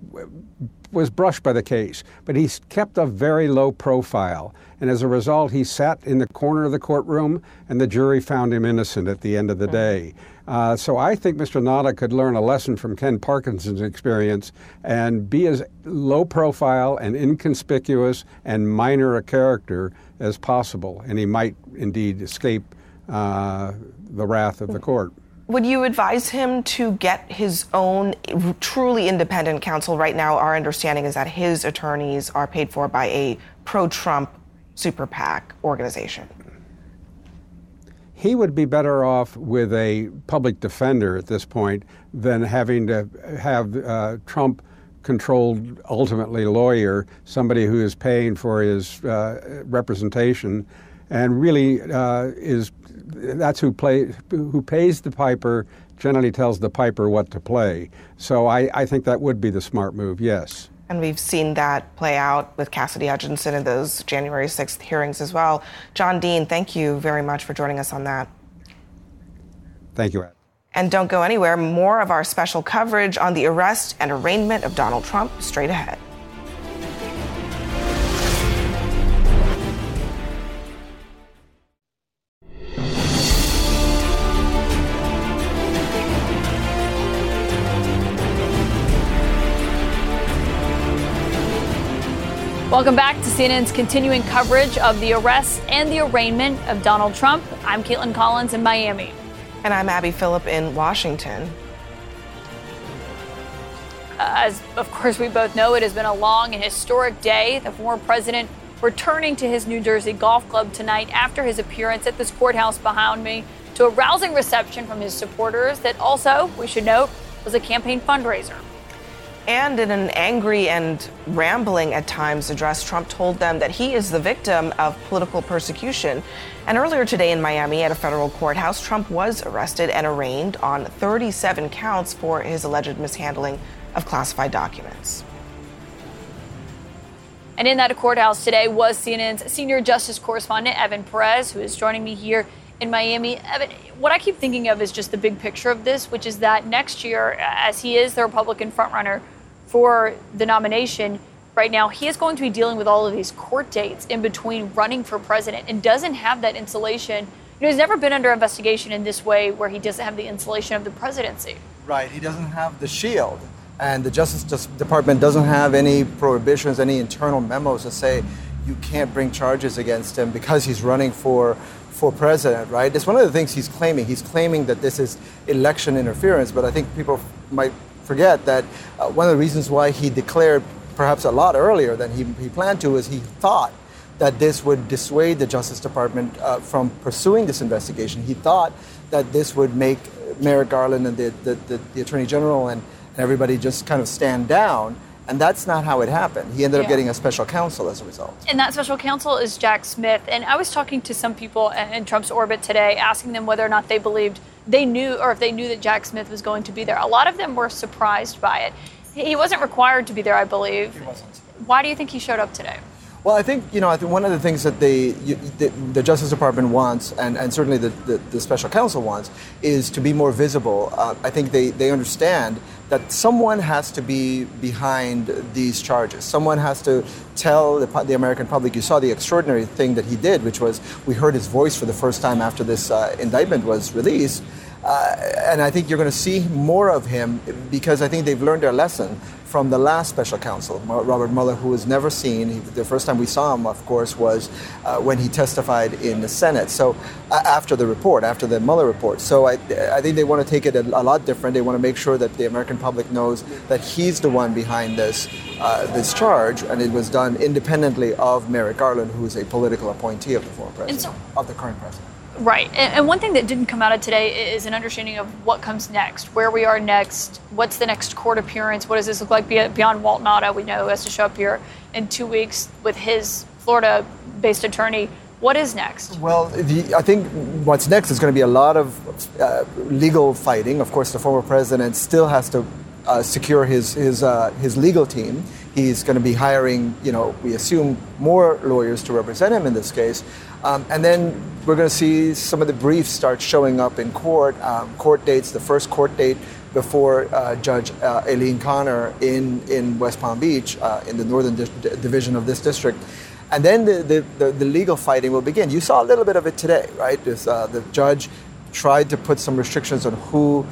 was brushed by the case, but he kept a very low profile. And as a result, he sat in the corner of the courtroom, and the jury found him innocent at the end of the day. Uh, so I think Mr. Nauta could learn a lesson from Ken Parkinson's experience and be as low profile and inconspicuous and minor a character as possible, and he might indeed escape uh, the wrath of the court. Would you advise him to get his own truly independent counsel? Right now, our understanding is that his attorneys are paid for by a pro Trump super PAC organization he would be better off with a public defender at this point than having to have uh, Trump controlled ultimately lawyer, somebody who is paying for his uh, representation and really uh, is that's who play who pays the piper generally tells the piper what to play. So I, I think that would be the smart move, yes. And we've seen that play out with Cassidy Hutchinson in those January 6th hearings as well. John Dean, thank you very much for joining us on that. Thank you, Ed. And don't go anywhere. More of our special coverage on the arrest and arraignment of Donald Trump straight ahead. Welcome back to CNN's continuing coverage of the arrest and the arraignment of Donald Trump. I'm Kaitlan Collins in Miami. And I'm Abby Phillip in Washington. As, of course, we both know, it has been a long and historic day. The former president returning to his New Jersey golf club tonight after his appearance at this courthouse behind me to a rousing reception from his supporters that also, we should note, was a campaign fundraiser. And in an angry and rambling at times address, Trump told them that he is the victim of political persecution. And earlier today in Miami at a federal courthouse, Trump was arrested and arraigned on 37 counts for his alleged mishandling of classified documents. And in that courthouse today was CNN's senior justice correspondent, Evan Perez, who is joining me here in Miami. What I keep thinking of is just the big picture of this, which is that next year, as he is the Republican frontrunner for the nomination, right now, he is going to be dealing with all of these court dates in between running for president and doesn't have that insulation. You know, he's never been under investigation in this way where he doesn't have the insulation of the presidency. Right. He doesn't have the shield. And the Justice Department doesn't have any prohibitions, any internal memos that say you can't bring charges against him because he's running for for president, right? It's one of the things he's claiming. He's claiming that this is election interference, but I think people might forget that uh, one of the reasons why he declared perhaps a lot earlier than he, he planned to is he thought that this would dissuade the Justice Department uh, from pursuing this investigation. He thought that this would make Merrick Garland and the, the, the, the Attorney General and, and everybody just kind of stand down. And that's not how it happened. He ended yeah. up getting a special counsel as a result. And that special counsel is Jack Smith. And I was talking to some people in Trump's orbit today, asking them whether or not they believed they knew, or if they knew that Jack Smith was going to be there. A lot of them were surprised by it. He wasn't required to be there, I believe. He wasn't. Why do you think he showed up today? Well, I think you know. I think one of the things that they, the, the, Justice Department wants, and, and certainly the, the, the, special counsel wants, is to be more visible. Uh, I think they, they understand that someone has to be behind these charges. Someone has to tell the, the American public. You saw the extraordinary thing that he did, which was we heard his voice for the first time after this uh, indictment was released. Uh, and I think you're going to see more of him because I think they've learned their lesson from the last special counsel, Robert Mueller, who was never seen. He, the first time we saw him, of course, was uh, when he testified in the Senate. So uh, after the report, after the Mueller report. So I, I think they want to take it a, a, lot different. They want to make sure that the American public knows that he's the one behind this uh, this charge, and it was done independently of Merrick Garland, who is a political appointee of the former president, so, of the current president. Right. And, and, one thing that didn't come out of today is an understanding of what comes next, where we are next, what's the next court appearance, what does this look like beyond Walt Nauta, we know has to show up here in two weeks with his Florida based attorney. What is next? Well, the, I think what's next is going to be a lot of uh, legal fighting. Of course, the former president still has to uh, secure his his uh, his legal team. He's going to be hiring, you know, we assume more lawyers to represent him in this case. Um, and then we're going to see some of the briefs start showing up in court. Um, court dates, the first court date before uh, Judge uh, Aileen Cannon in, in West Palm Beach, uh, in the northern di- division of this district. And then the, the, the, the, legal fighting will begin. You saw a little bit of it today, right? This, uh, the judge tried to put some restrictions on who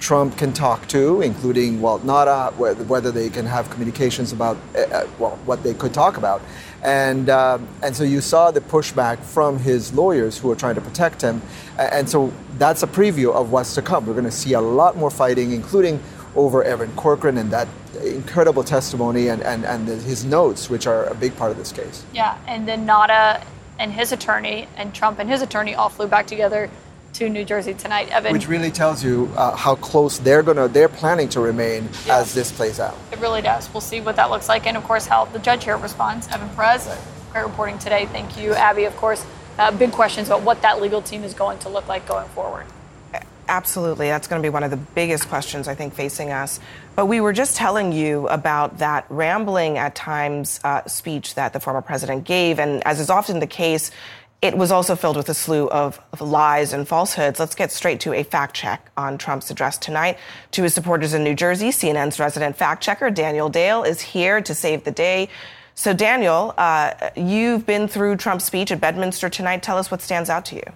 Trump can talk to, including Walt Nauta, whether they can have communications about uh, uh, well what they could talk about, and uh, and so you saw the pushback from his lawyers who are trying to protect him, and so that's a preview of what's to come. We're going to see a lot more fighting, including over Evan Corcoran and that incredible testimony and, and, and his notes, which are a big part of this case. Yeah, and then Nauta and his attorney and Trump and his attorney all flew back together to New Jersey tonight, Evan. Which really tells you uh, how close they're gonna they're planning to remain yeah. as this plays out. It really does. We'll see what that looks like, and of course how the judge here responds. Evan Perez, right. great reporting today. Thank you, Abby. Of course, uh, big questions about what that legal team is going to look like going forward. Absolutely. That's going to be one of the biggest questions I think facing us. But we were just telling you about that rambling at times uh, speech that the former president gave. And as is often the case, it was also filled with a slew of, of, lies and falsehoods. Let's get straight to a fact check on Trump's address tonight. To his supporters in New Jersey, CNN's resident fact checker, Daniel Dale, is here to save the day. So, Daniel, uh, you've been through Trump's speech at Bedminster tonight. Tell us what stands out to you.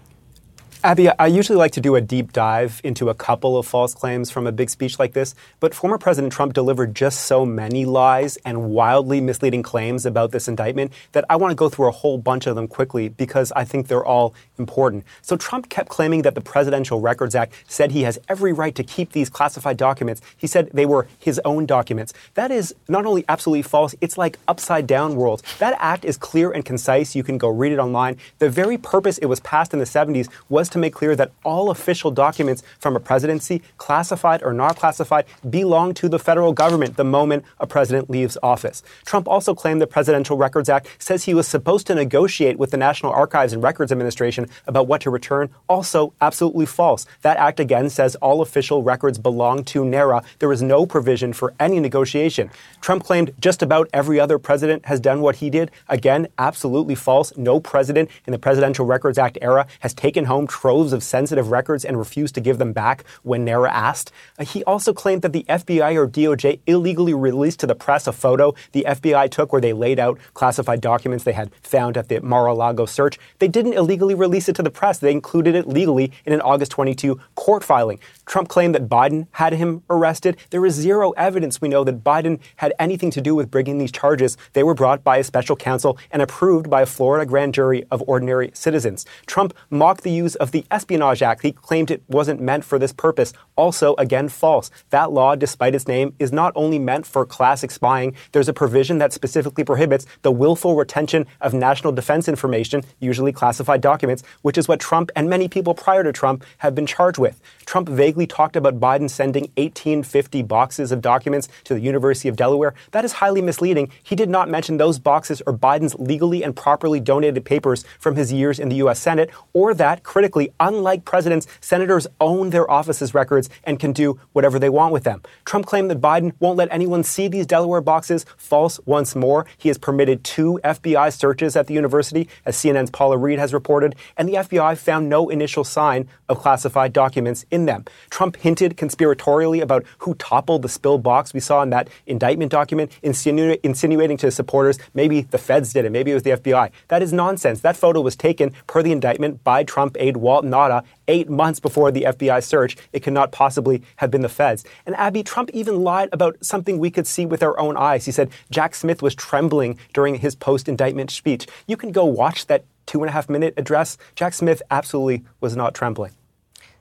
Abby, I usually like to do a deep dive into a couple of false claims from a big speech like this, but former President Trump delivered just so many lies and wildly misleading claims about this indictment that I want to go through a whole bunch of them quickly because I think they're all important. So Trump kept claiming that the Presidential Records Act said he has every right to keep these classified documents. He said they were his own documents. That is not only absolutely false, it's like upside down worlds. That act is clear and concise. You can go read it online. The very purpose it was passed in the 70s was to make clear that all official documents from a presidency, classified or not classified, belong to the federal government the moment a president leaves office. Trump also claimed the Presidential Records Act says he was supposed to negotiate with the National Archives and Records Administration about what to return. Also, absolutely false. That act again says all official records belong to NARA. There is no provision for any negotiation. Trump claimed just about every other president has done what he did. Again, absolutely false. No president in the Presidential Records Act era has taken home troves of sensitive records and refused to give them back when NARA asked. Uh, he also claimed that the FBI or DOJ illegally released to the press a photo the FBI took where they laid out classified documents they had found at the Mar-a-Lago search. They didn't illegally release it to the press. They included it legally in an August 22 court filing. Trump claimed that Biden had him arrested. There is zero evidence we know that Biden had anything to do with bringing these charges. They were brought by a special counsel and approved by a Florida grand jury of ordinary citizens. Trump mocked the use of the Espionage Act. He claimed it wasn't meant for this purpose. Also, again, false. That law, despite its name, is not only meant for classic spying, there's a provision that specifically prohibits the willful retention of national defense information, usually classified documents, which is what Trump and many people prior to Trump have been charged with. Trump vaguely talked about Biden sending 1850 boxes of documents to the University of Delaware. That is highly misleading. He did not mention those boxes or Biden's legally and properly donated papers from his years in the U.S. Senate, or that, critically, unlike presidents, senators own their office's records and can do whatever they want with them. Trump claimed that Biden won't let anyone see these Delaware boxes. False once more. He has permitted two FBI searches at the university, as CNN's Paula Reid has reported, and the FBI found no initial sign of classified documents in them. Trump hinted conspiratorially about who toppled the spill box we saw in that indictment document, insinu- insinuating to his supporters maybe the feds did it, maybe it was the FBI. That is nonsense. That photo was taken per the indictment by Trump aide Walt Nauta eight months before the FBI search. It cannot possibly have been the feds. And Abby, Trump even lied about something we could see with our own eyes. He said Jack Smith was trembling during his post indictment speech. You can go watch that two and a half minute address. Jack Smith absolutely was not trembling.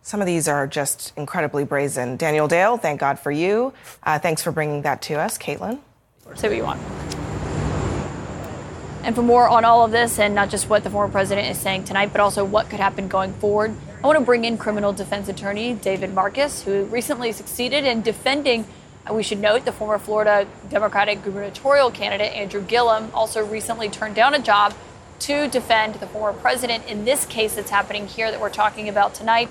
Some of these are just incredibly brazen. Daniel Dale, thank God for you. Uh, thanks for bringing that to us. Kaitlan? Say what you want. And for more on all of this, and not just what the former president is saying tonight, but also what could happen going forward, I want to bring in criminal defense attorney David Markus, who recently succeeded in defending, uh, we should note, the former Florida Democratic gubernatorial candidate Andrew Gillum, also recently turned down a job to defend the former president in this case that's happening here that we're talking about tonight.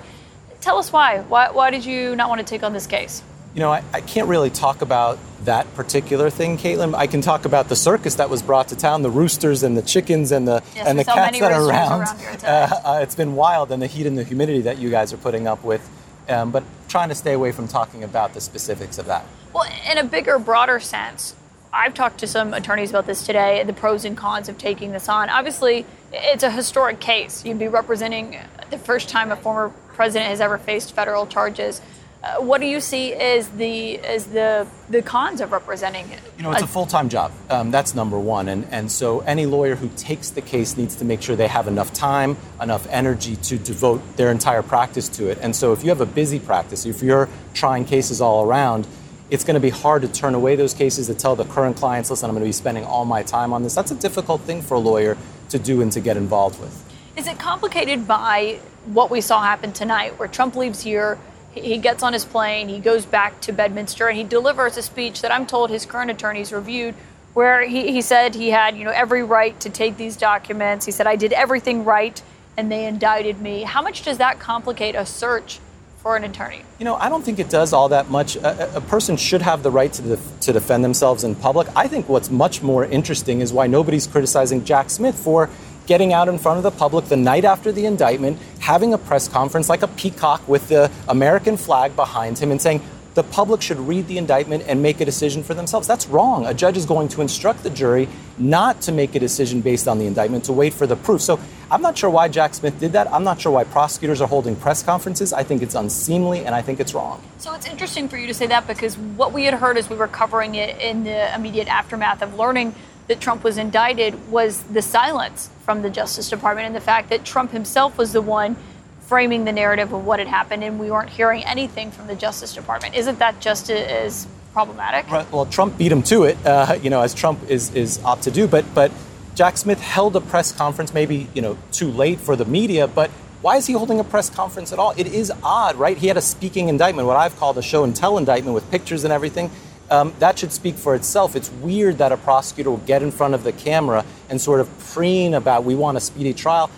Tell us why. Why, why did you not want to take on this case? You know, I, I, can't really talk about that particular thing, Kaitlan. I can talk about the circus that was brought to town, the roosters and the chickens and the yes, and the cats that are around. around uh, uh, it's been wild, and the heat and the humidity that you guys are putting up with. Um, but trying to stay away from talking about the specifics of that. Well, in a bigger, broader sense, I've talked to some attorneys about this today, the pros and cons of taking this on. Obviously, it's a historic case. You'd be representing the first time a former president has ever faced federal charges. Uh, what do you see as the as the the cons of representing it? You know, it's a full time job. Um, that's number one, and and so any lawyer who takes the case needs to make sure they have enough time, enough energy to devote their entire practice to it. And so, if you have a busy practice, if you're trying cases all around, it's going to be hard to turn away those cases to tell the current clients, listen, I'm going to be spending all my time on this. That's a difficult thing for a lawyer to do and to get involved with. Is it complicated by what we saw happen tonight, where Trump leaves here? he gets on his plane, he goes back to Bedminster, and he delivers a speech that I'm told his current attorneys reviewed, where he, he said he had you know every right to take these documents. He said I did everything right, and they indicted me. How much does that complicate a search for an attorney? You know, I don't think it does all that much. A, a person should have the right to, def- to defend themselves in public. I think what's much more interesting is why nobody's criticizing Jack Smith for getting out in front of the public the night after the indictment, having a press conference like a peacock with the American flag behind him and saying, the public should read the indictment and make a decision for themselves. That's wrong. A judge is going to instruct the jury not to make a decision based on the indictment, to wait for the proof. So I'm not sure why Jack Smith did that. I'm not sure why prosecutors are holding press conferences. I think it's unseemly and I think it's wrong. So it's interesting for you to say that because what we had heard as we were covering it in the immediate aftermath of learning that Trump was indicted was the silence from the Justice Department and the fact that Trump himself was the one framing the narrative of what had happened, and we weren't hearing anything from the Justice Department. Isn't that just as problematic? Well, Trump beat him to it, uh, you know, as Trump is is opt to do. But but Jack Smith held a press conference, maybe you know too late for the media, but. Why is he holding a press conference at all? It is odd, right? He had a speaking indictment, what I've called a show and tell indictment with pictures and everything. Um, that should speak for itself. It's weird that a prosecutor will get in front of the camera and sort of preen about we want a speedy trial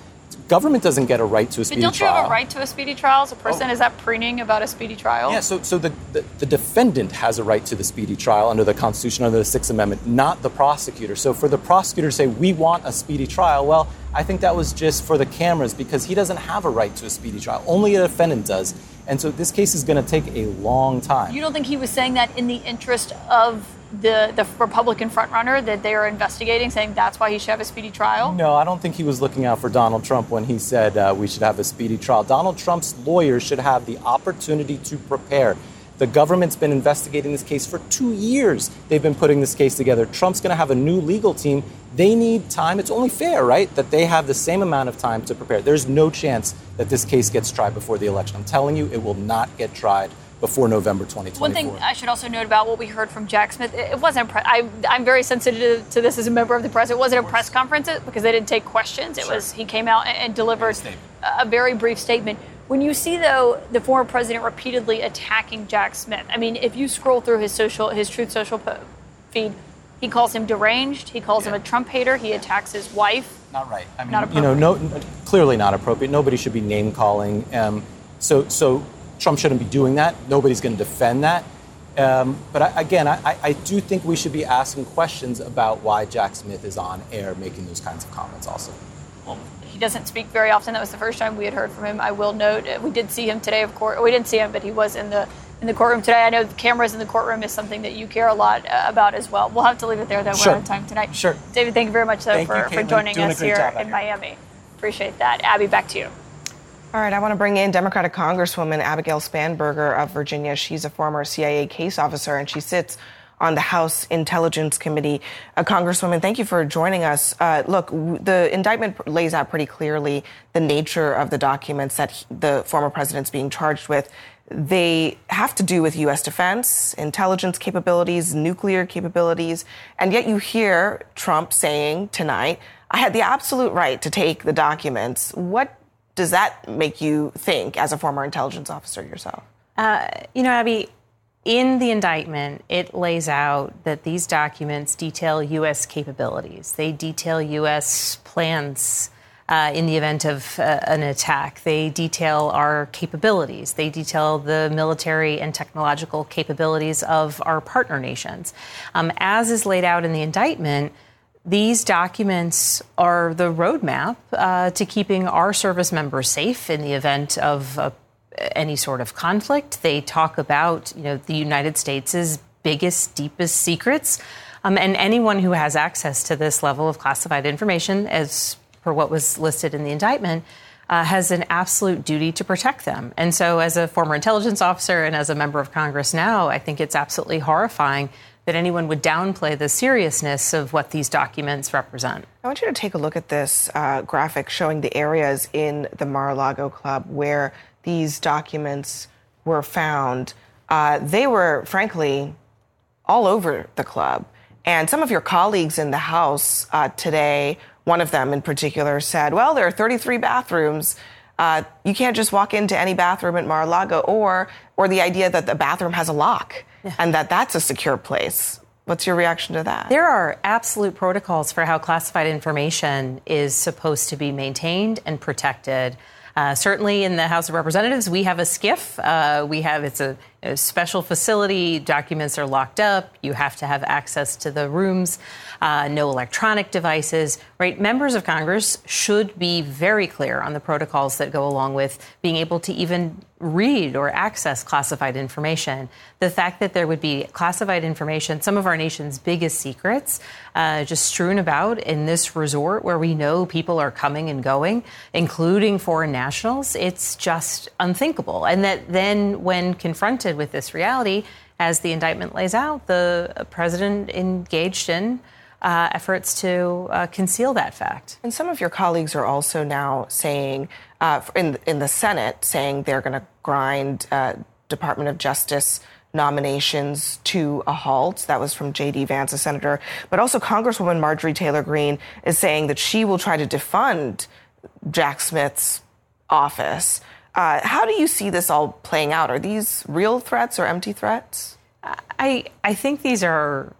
government doesn't get a right to a speedy trial. but don't trial. you have a right to a speedy trial as a person? Oh. Is that preening about a speedy trial? Yeah, so, so the, the, the, defendant has a right to the speedy trial under the Constitution, under the Sixth Amendment, not the prosecutor. So for the prosecutor to say, we want a speedy trial, well, I think that was just for the cameras because he doesn't have a right to a speedy trial. Only a defendant does. And so this case is going to take a long time. You don't think he was saying that in the interest of the, the Republican frontrunner that they are investigating, saying that's why he should have a speedy trial? No, I don't think he was looking out for Donald Trump when he said uh, we should have a speedy trial. Donald Trump's lawyers should have the opportunity to prepare. The government's been investigating this case for two years. They've been putting this case together. Trump's going to have a new legal team. They need time. It's only fair, right, that they have the same amount of time to prepare. There's no chance that this case gets tried before the election. I'm telling you, it will not get tried before November 2024. One thing I should also note about what we heard from Jack Smith, it wasn't. Pre- I, am very sensitive to this as a member of the press. It wasn't a press conference because they didn't take questions. It sure. was he came out and, and delivered a very brief statement. When you see though the former president repeatedly attacking Jack Smith, I mean, if you scroll through his social, his Truth Social feed, he calls him deranged. He calls yeah. him a Trump hater. He attacks his wife. Not right. I mean, not you know, no, clearly not appropriate. Nobody should be name calling. Um, so, so Trump shouldn't be doing that. Nobody's going to defend that. Um, but I, again, I, I, do think we should be asking questions about why Jack Smith is on air making those kinds of comments also. Well, he doesn't speak very often. That was the first time we had heard from him. I will note uh, we did see him today, of course. We didn't see him, but he was in the in the courtroom today. I know the cameras in the courtroom is something that you care a lot uh, about as well. We'll have to leave it there, though. Sure. We're out of time tonight. Sure. David, thank you very much, though, thank for, you, for joining Doing us here in Miami. Appreciate that. Abby, back to you. All right, I want to bring in Democratic Congresswoman Abigail Spanberger of Virginia. She's a former CIA case officer and she sits on the House Intelligence Committee. Uh, Congresswoman, thank you for joining us. Uh, look, w- the indictment lays out pretty clearly the nature of the documents that he, the former president's being charged with. They have to do with U.S. defense, intelligence capabilities, nuclear capabilities, and yet you hear Trump saying tonight, I had the absolute right to take the documents. What does that make you think as a former intelligence officer yourself? Uh, you know, Abby, in the indictment, it lays out that these documents detail U.S. capabilities. They detail U.S. plans uh, in the event of uh, an attack. They detail our capabilities. They detail the military and technological capabilities of our partner nations. Um, as is laid out in the indictment, these documents are the roadmap uh, to keeping our service members safe in the event of uh, any sort of conflict. They talk about, you know, the United States' biggest, deepest secrets. Um, and anyone who has access to this level of classified information, as per what was listed in the indictment, uh, has an absolute duty to protect them. And so, as a former intelligence officer and as a member of Congress now, I think it's absolutely horrifying that anyone would downplay the seriousness of what these documents represent. I want you to take a look at this uh, graphic showing the areas in the Mar a Lago Club where these documents were found. Uh, they were, frankly, all over the club. And some of your colleagues in the House uh, today, one of them in particular, said, well, there are 33 bathrooms. Uh, you can't just walk into any bathroom at Mar-a-Lago, or or the idea that the bathroom has a lock yeah. and that that's a secure place. What's your reaction to that? There are absolute protocols for how classified information is supposed to be maintained and protected. Uh, certainly in the House of Representatives, we have a SCIF. Uh, we have it's a, a, special facility. Documents are locked up. You have to have access to the rooms. Uh, no electronic devices. Right? Members of Congress should be very clear on the protocols that go along with being able to even read or access classified information. The fact that there would be classified information, some of our nation's biggest secrets, uh, just strewn about in this resort where we know people are coming and going, including foreign nationals, it's just unthinkable. And that then, when confronted with this reality, as the indictment lays out, the president engaged in uh, efforts to uh, conceal that fact. And some of your colleagues are also now saying, uh, in in the Senate, saying they're going to grind uh, Department of Justice nominations to a halt. That was from J.D. Vance, a senator. But also, Congresswoman Marjorie Taylor Greene is saying that she will try to defund Jack Smith's office. Uh, how do you see this all playing out? Are these real threats or empty threats? I I think these are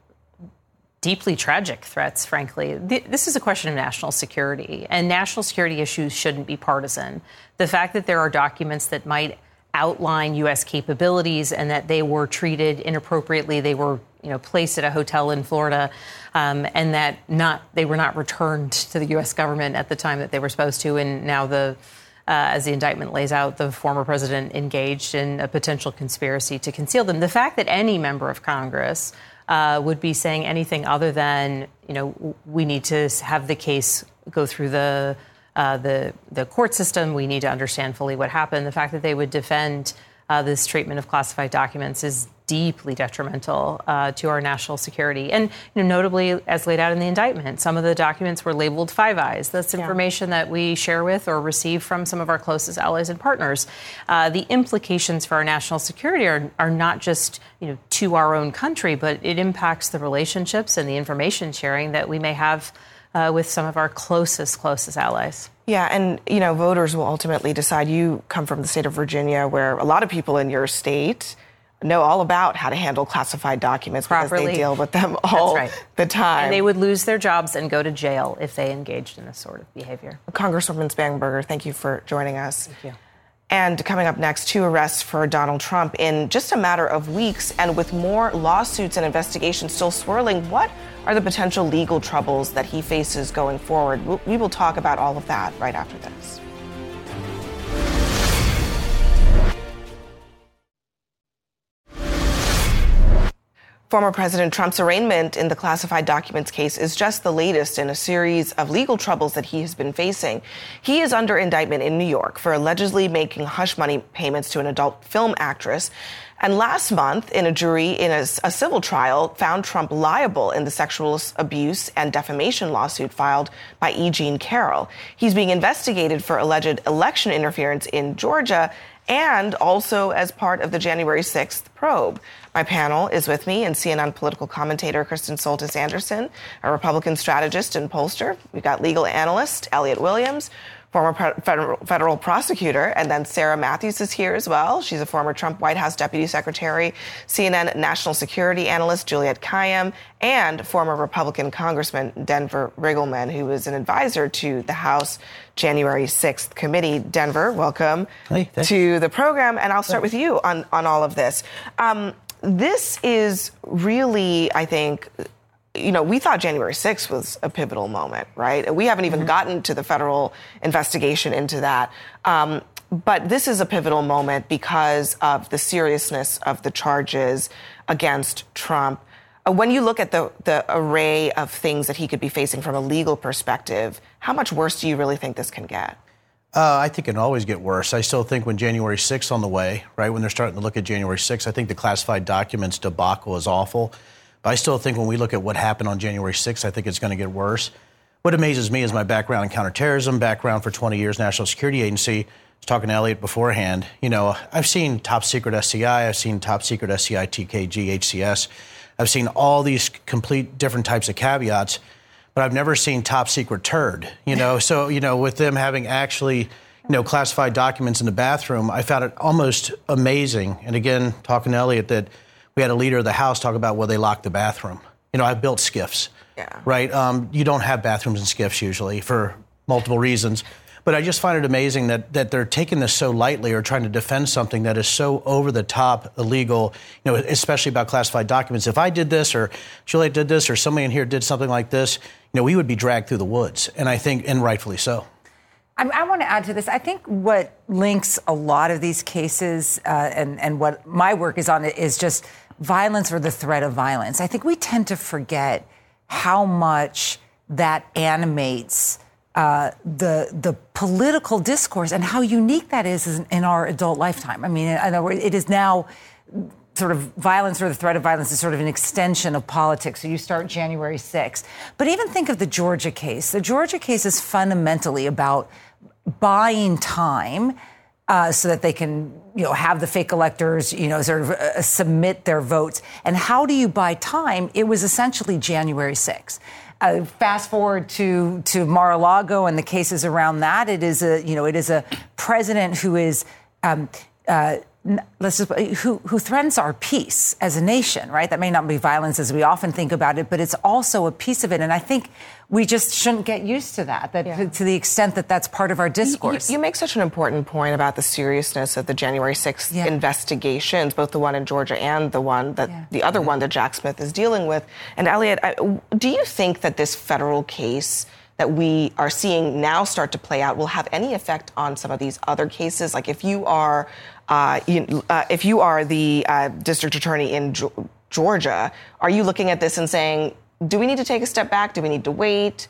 deeply tragic threats, frankly. This is a question of national security, and national security issues shouldn't be partisan. The fact that there are documents that might outline U.S. capabilities and that they were treated inappropriately, they were you know placed at a hotel in Florida, um, and that not they were not returned to the U.S. government at the time that they were supposed to, and now the uh, as the indictment lays out, the former president engaged in a potential conspiracy to conceal them. The fact that any member of Congress uh, would be saying anything other than, you know, we need to have the case go through the uh, the the court system. We need to understand fully what happened. The fact that they would defend uh, this treatment of classified documents is deeply detrimental uh, to our national security. And you know, notably, as laid out in the indictment, some of the documents were labeled Five Eyes. That's information yeah. that we share with or receive from some of our closest allies and partners. Uh, the implications for our national security are, are not just you know to our own country, but it impacts the relationships and the information sharing that we may have uh, with some of our closest, closest allies. Yeah, and you know, voters will ultimately decide. You come from the state of Virginia, where a lot of people in your state know all about how to handle classified documents Properly. because they deal with them all right. the time. And they would lose their jobs and go to jail if they engaged in this sort of behavior. Congresswoman Spangenberger, thank you for joining us. Thank you. And coming up next, two arrests for Donald Trump in just a matter of weeks. And with more lawsuits and investigations still swirling, what are the potential legal troubles that he faces going forward? We will talk about all of that right after this. Former President Trump's arraignment in the classified documents case is just the latest in a series of legal troubles that he has been facing. He is under indictment in New York for allegedly making hush money payments to an adult film actress. And last month, in a jury in a, a, civil trial, found Trump liable in the sexual abuse and defamation lawsuit filed by E. Jean Carroll. He's being investigated for alleged election interference in Georgia and also as part of the January 6th probe. My panel is with me and CNN political commentator Kristen Soltis Anderson, a Republican strategist and pollster. We've got legal analyst Elliot Williams, former federal, federal, prosecutor, and then Sarah Matthews is here as well. She's a former Trump White House deputy secretary, CNN national security analyst Juliette Kayyem, and former Republican Congressman Denver Riggleman, who was an advisor to the House January 6th committee. Denver, welcome hey, to the program, and I'll start with you on, on all of this. Um, this is really, I think, you know, we thought January 6th was a pivotal moment, right? We haven't even mm-hmm. gotten to the federal investigation into that. Um, but this is a pivotal moment because of the seriousness of the charges against Trump. Uh, when you look at the, the array of things that he could be facing from a legal perspective, how much worse do you really think this can get? Uh, I think it can always get worse. I still think when January 6th on the way, right, when they're starting to look at January 6th, I think the classified documents debacle is awful. But I still think when we look at what happened on January 6th, I think it's going to get worse. What amazes me is my background in counterterrorism, background for 20 years, National Security Agency. I was talking to Elliot beforehand. You know, I've seen top secret SCI, I've seen top secret SCI, TKG, HCS. I've seen all these complete different types of caveats but I've never seen top secret turd. You know, so you know, with them having actually you know classified documents in the bathroom, I found it almost amazing. And again, talking to Elliot, that we had a leader of the House talk about where they locked the bathroom. You know, I built SCIFs, Yeah. Right. Um, you don't have bathrooms in SCIFs usually for multiple reasons. But I just find it amazing that, that they're taking this so lightly or trying to defend something that is so over the top illegal, you know, especially about classified documents. If I did this or Juliette did this or somebody in here did something like this, you know, we would be dragged through the woods. And I think, and rightfully so. I, I, want to add to this. I think what links a lot of these cases uh, and, and what my work is on is just violence or the threat of violence. I think we tend to forget how much that animates uh, the the political discourse and how unique that is in our adult lifetime. I mean, in other words, it is now sort of violence or the threat of violence is sort of an extension of politics. So you start January 6th. But even think of the Georgia case. The Georgia case is fundamentally about buying time uh, so that they can, you know, have the fake electors, you know, sort of uh, submit their votes. And how do you buy time? It was essentially January 6th. Uh, fast forward to to Mar-a-Lago and the cases around that. It is a, you know, it is a president who is. Um, uh, let's just who who threatens our peace as a nation, right? That may not be violence as we often think about it, but it's also a piece of it. And I think we just shouldn't get used to that. That yeah. to, to, the extent that that's part of our discourse. You, you, make such an important point about the seriousness of the January 6th yeah. investigations, both the one in Georgia and the one that yeah. the other one that Jack Smith is dealing with. And Elliot, I, do you think that this federal case? that we are seeing now start to play out will have any effect on some of these other cases? Like if you are, uh, you, uh, if you are the uh, district attorney in Georgia, are you looking at this and saying, do we need to take a step back? Do we need to wait?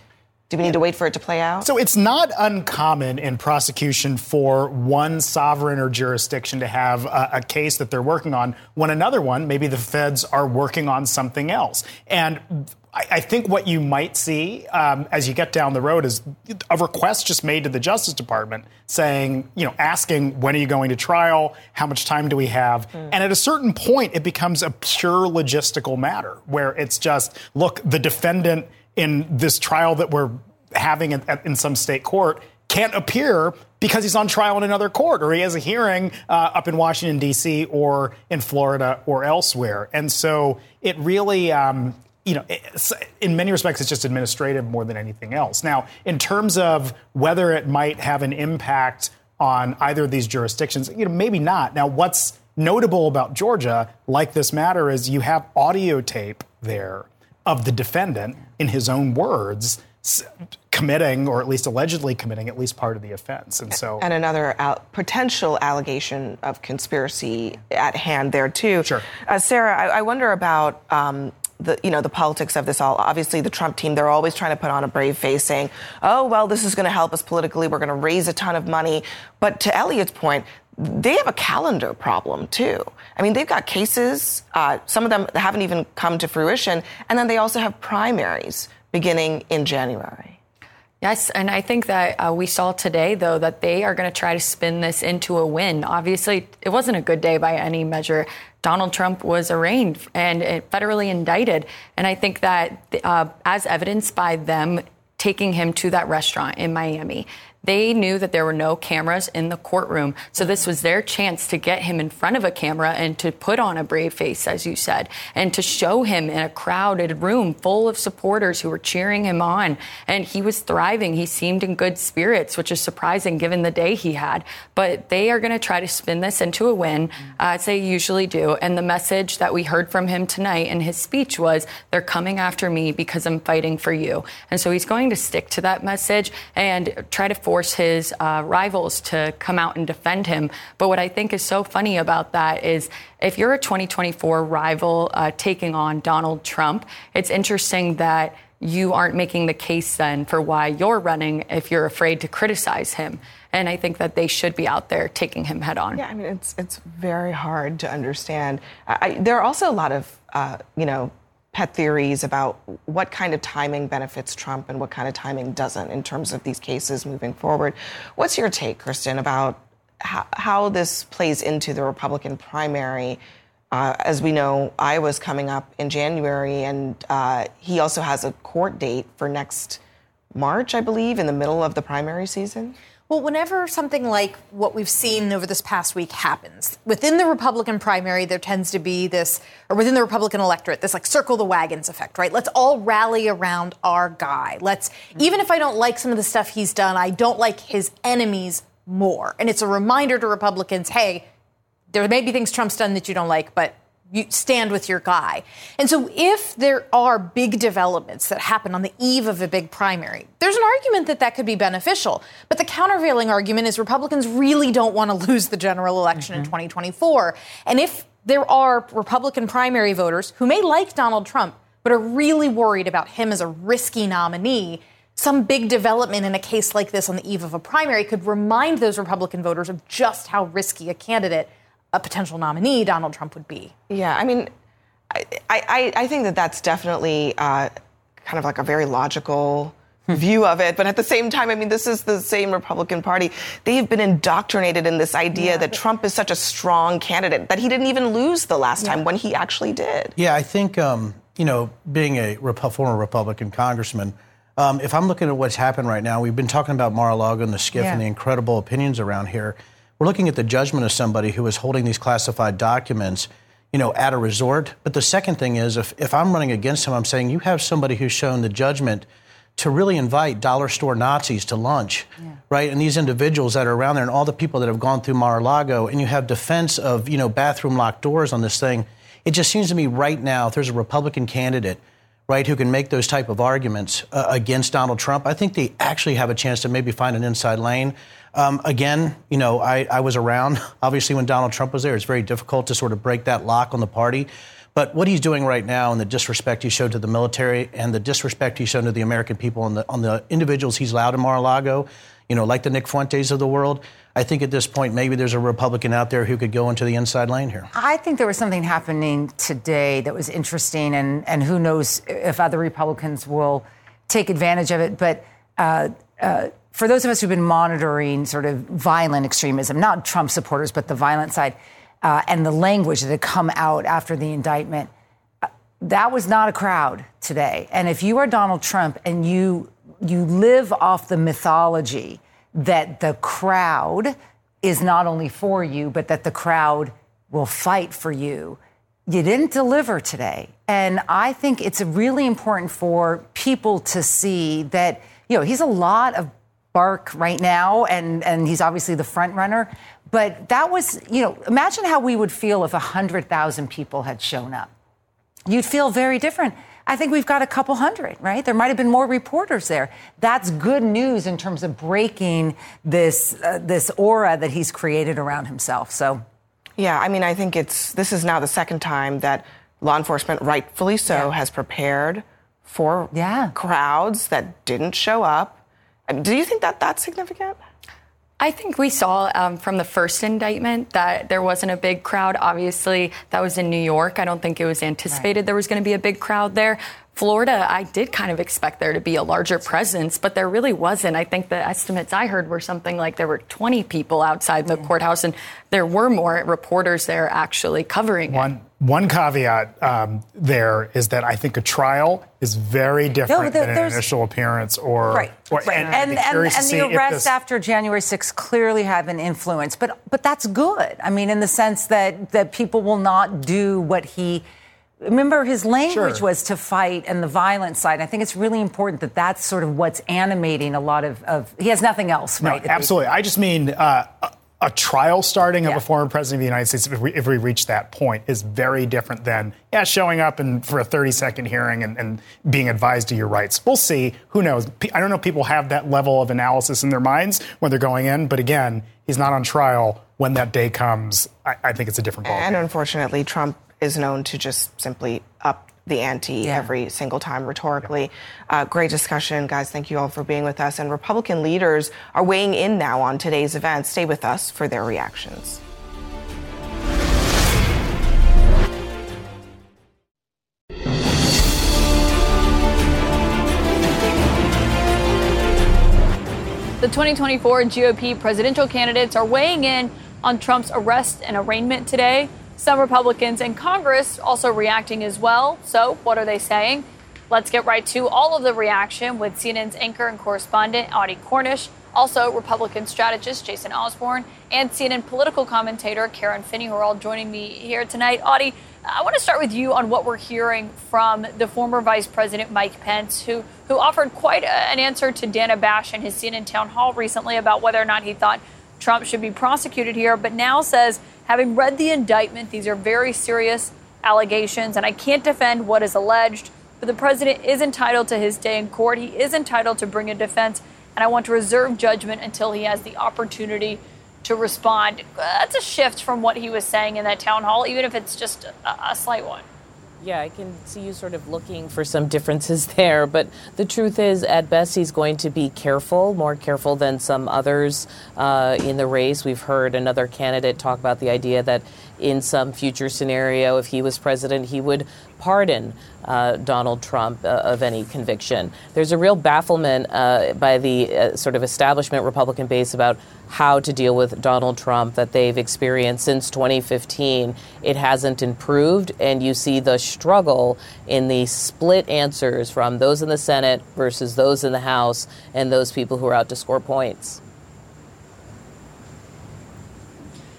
Do we need to wait for it to play out? So it's not uncommon in prosecution for one sovereign or jurisdiction to have a, a, case that they're working on when another one, maybe the feds, are working on something else. And I, I think what you might see um, as you get down the road is a request just made to the Justice Department saying, you know, asking when are you going to trial? How much time do we have? Mm. And at a certain point, it becomes a pure logistical matter where it's just, look, the defendant in this trial that we're having in, in some state court can't appear because he's on trial in another court or he has a hearing uh, up in Washington, D.C. or in Florida or elsewhere. And so it really, um, you know, in many respects, it's just administrative more than anything else. Now, in terms of whether it might have an impact on either of these jurisdictions, you know, maybe not. Now, what's notable about Georgia, like this matter, is you have audio tape there of the defendant, in his own words, committing or at least allegedly committing at least part of the offense and so and another al- potential allegation of conspiracy at hand there too sure uh, sarah I, I, wonder about um, the you know the politics of this all. Obviously, the Trump team they're always trying to put on a brave face, saying, "Oh well, this is going to help us politically. We're going to raise a ton of money." But to Elliot's point, they have a calendar problem too. I mean, they've got cases. Uh, some of them haven't even come to fruition, and then they also have primaries beginning in January. Yes, and I think that uh, we saw today, though, that they are going to try to spin this into a win. Obviously, it wasn't a good day by any measure. Donald Trump was arraigned and uh, federally indicted. And I think that, uh, as evidenced by them taking him to that restaurant in Miami, they knew that there were no cameras in the courtroom. So this was their chance to get him in front of a camera and to put on a brave face, as you said, and to show him in a crowded room full of supporters who were cheering him on. And he was thriving. He seemed in good spirits, which is surprising given the day he had. But they are going to try to spin this into a win, uh, as they usually do. And the message that we heard from him tonight in his speech was, they're coming after me because I'm fighting for you. And so he's going to stick to that message and try to force force his uh, rivals to come out and defend him. But what I think is so funny about that is if you're a 2024 rival uh, taking on Donald Trump, it's interesting that you aren't making the case then for why you're running if you're afraid to criticize him. And I think that they should be out there taking him head on. Yeah, I mean, it's it's very hard to understand. I, there are also a lot of, uh, you know, pet theories about what kind of timing benefits Trump and what kind of timing doesn't in terms of these cases moving forward. What's your take, Kristen, about how, how this plays into the Republican primary? Uh, as we know, Iowa's coming up in January, and uh, he also has a court date for next March, I believe, in the middle of the primary season. Well, whenever something like what we've seen over this past week happens, within the Republican primary, there tends to be this, or within the Republican electorate, this like circle the wagons effect, right? Let's all rally around our guy. Let's, even if I don't like some of the stuff he's done, I don't like his enemies more. And it's a reminder to Republicans hey, there may be things Trump's done that you don't like, but you stand with your guy. And so if there are big developments that happen on the eve of a big primary, there's an argument that that could be beneficial. But the countervailing argument is Republicans really don't want to *laughs* lose the general election in mm-hmm. 2024. And if there are Republican primary voters who may like Donald Trump, but are really worried about him as a risky nominee, some big development in a case like this on the eve of a primary could remind those Republican voters of just how risky a candidate a potential nominee Donald Trump would be. Yeah, I mean, I, I, I think that that's definitely uh, kind of like a very logical view of it. But at the same time, I mean, this is the same Republican Party. They've been indoctrinated in this idea yeah. that Trump is such a strong candidate that he didn't even lose the last yeah. time when he actually did. Yeah, I think, um, you know, being a Rep- former Republican congressman, um, if I'm looking at what's happened right now, we've been talking about Mar-a-Lago and the SCIF yeah. and the incredible opinions around here. We're looking at the judgment of somebody who is holding these classified documents, you know, at a resort. But the second thing is, if, if I'm running against him, I'm saying you have somebody who's shown the judgment to really invite dollar store Nazis to lunch, yeah. right? And these individuals that are around there and all the people that have gone through Mar-a-Lago, and you have defense of, you know, bathroom locked doors on this thing. It just seems to me right now, if there's a Republican candidate right, who can make those type of arguments uh, against Donald Trump, I think they actually have a chance to maybe find an inside lane. Um, again, you know, I, I was around, *laughs* obviously, when Donald Trump was there. It's very difficult to sort of break that lock on the party. But what he's doing right now and the disrespect he showed to the military and the disrespect he showed to the American people and the, on the individuals he's allowed in Mar-a-Lago, you know, like the Nick Fuentes of the world, I think at this point maybe there's a Republican out there who could go into the inside lane here. I think there was something happening today that was interesting, and, and who knows if other Republicans will take advantage of it. But uh, uh, for those of us who've been monitoring sort of violent extremism, not Trump supporters, but the violent side, uh, and the language that had come out after the indictment, uh, that was not a crowd today. And if you are Donald Trump and you you live off the mythology that the crowd is not only for you, but that the crowd will fight for you. You didn't deliver today. And I think it's really important for people to see that, you know, he's a lot of bark right now, and, and he's obviously the front runner. But that was, you know, imagine how we would feel if 100,000 people had shown up. You'd feel very different. I think we've got a couple hundred, right? There might have been more reporters there. That's good news in terms of breaking this uh, this aura that he's created around himself. So, yeah, I mean, I think it's this is now the second time that law enforcement, rightfully so, yeah. has prepared for yeah. crowds that didn't show up do you think that that's significant? I think we saw um, from the first indictment that there wasn't a big crowd. Obviously, that was in New York. I don't think it was anticipated right. there was going to be a big crowd there. Florida, I did kind of expect there to be a larger presence, but there really wasn't. I think the estimates I heard were something like there were 20 people outside the courthouse, and there were more reporters there actually covering one, it. One caveat um, there is that I think a trial is very different no, there, than an initial appearance or right, or, right. And, and, and, and the arrest this... after January 6th clearly have an influence, but but that's good. I mean, in the sense that that people will not do what he remember his language sure. was to fight and the violent side. I think it's really important that that's sort of what's animating a lot of, of he has nothing else, right? No, absolutely. I just mean uh, a trial starting yeah. of a former president of the United States, if we, if we, reach that point, is very different than yeah showing up and for a 30 second hearing and, and being advised of your rights. We'll see. Who knows? I don't know if people have that level of analysis in their minds when they're going in, but again, he's not on trial. When that day comes, I, I think it's a different ballgame. And unfortunately, Trump is known to just simply up the ante yeah. every single time rhetorically. Uh, great discussion, guys. Thank you all for being with us. And Republican leaders are weighing in now on today's event. Stay with us for their reactions. The 2024 GOP presidential candidates are weighing in on Trump's arrest and arraignment today. Some Republicans in Congress also reacting as well. So, what are they saying? Let's get right to all of the reaction with CNN's anchor and correspondent, Audie Cornish. Also, Republican strategist Jason Osborne and CNN political commentator Karen Finney, who are all joining me here tonight. Audie, I want to start with you on what we're hearing from the former Vice President Mike Pence, who, who offered quite a, an answer to Dana Bash in his CNN town hall recently about whether or not he thought Trump should be prosecuted here, but now says, having read the indictment, these are very serious allegations, and I can't defend what is alleged. But the president is entitled to his day in court. He is entitled to bring a defense and I want to reserve judgment until he has the opportunity to respond. That's a shift from what he was saying in that town hall, even if it's just a, slight one. Yeah, I can see you sort of looking for some differences *laughs* there. But the truth is, at best, he's going to be careful, more careful than some others uh, in the race. We've heard another candidate talk about the idea that in some future scenario, if he was president, he would pardon uh, Donald Trump uh, of any conviction. There's a real bafflement uh, by the uh, sort of establishment Republican base about how to deal with Donald Trump that they've experienced since 2015. It hasn't improved, and you see the struggle in the split answers from those in the Senate versus those in the House and those people who are out to score points.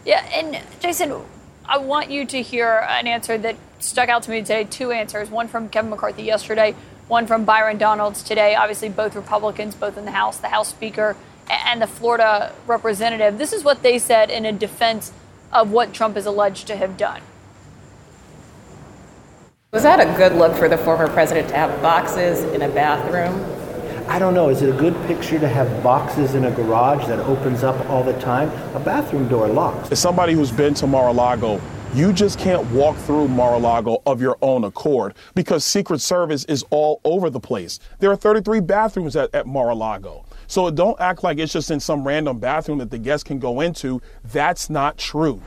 Yeah, and Jason, I want you to hear an answer that stuck out to me today. Two answers one from Kevin McCarthy yesterday, one from Byron Donalds today. Obviously, both Republicans, both in the House, the House Speaker and the Florida representative. This is what they said in a defense of what Trump is alleged to have done. Was that a good look for the former president to have boxes in a bathroom? I don't know. Is it a good picture to have boxes in a garage that opens up all the time? A bathroom door locks. As somebody who's been to Mar-a-Lago, you just can't walk through Mar-a-Lago of your own accord because Secret Service is all over the place. There are 33 bathrooms at, at Mar-a-Lago. So don't act like it's just in some random bathroom that the guests can go into. That's not true.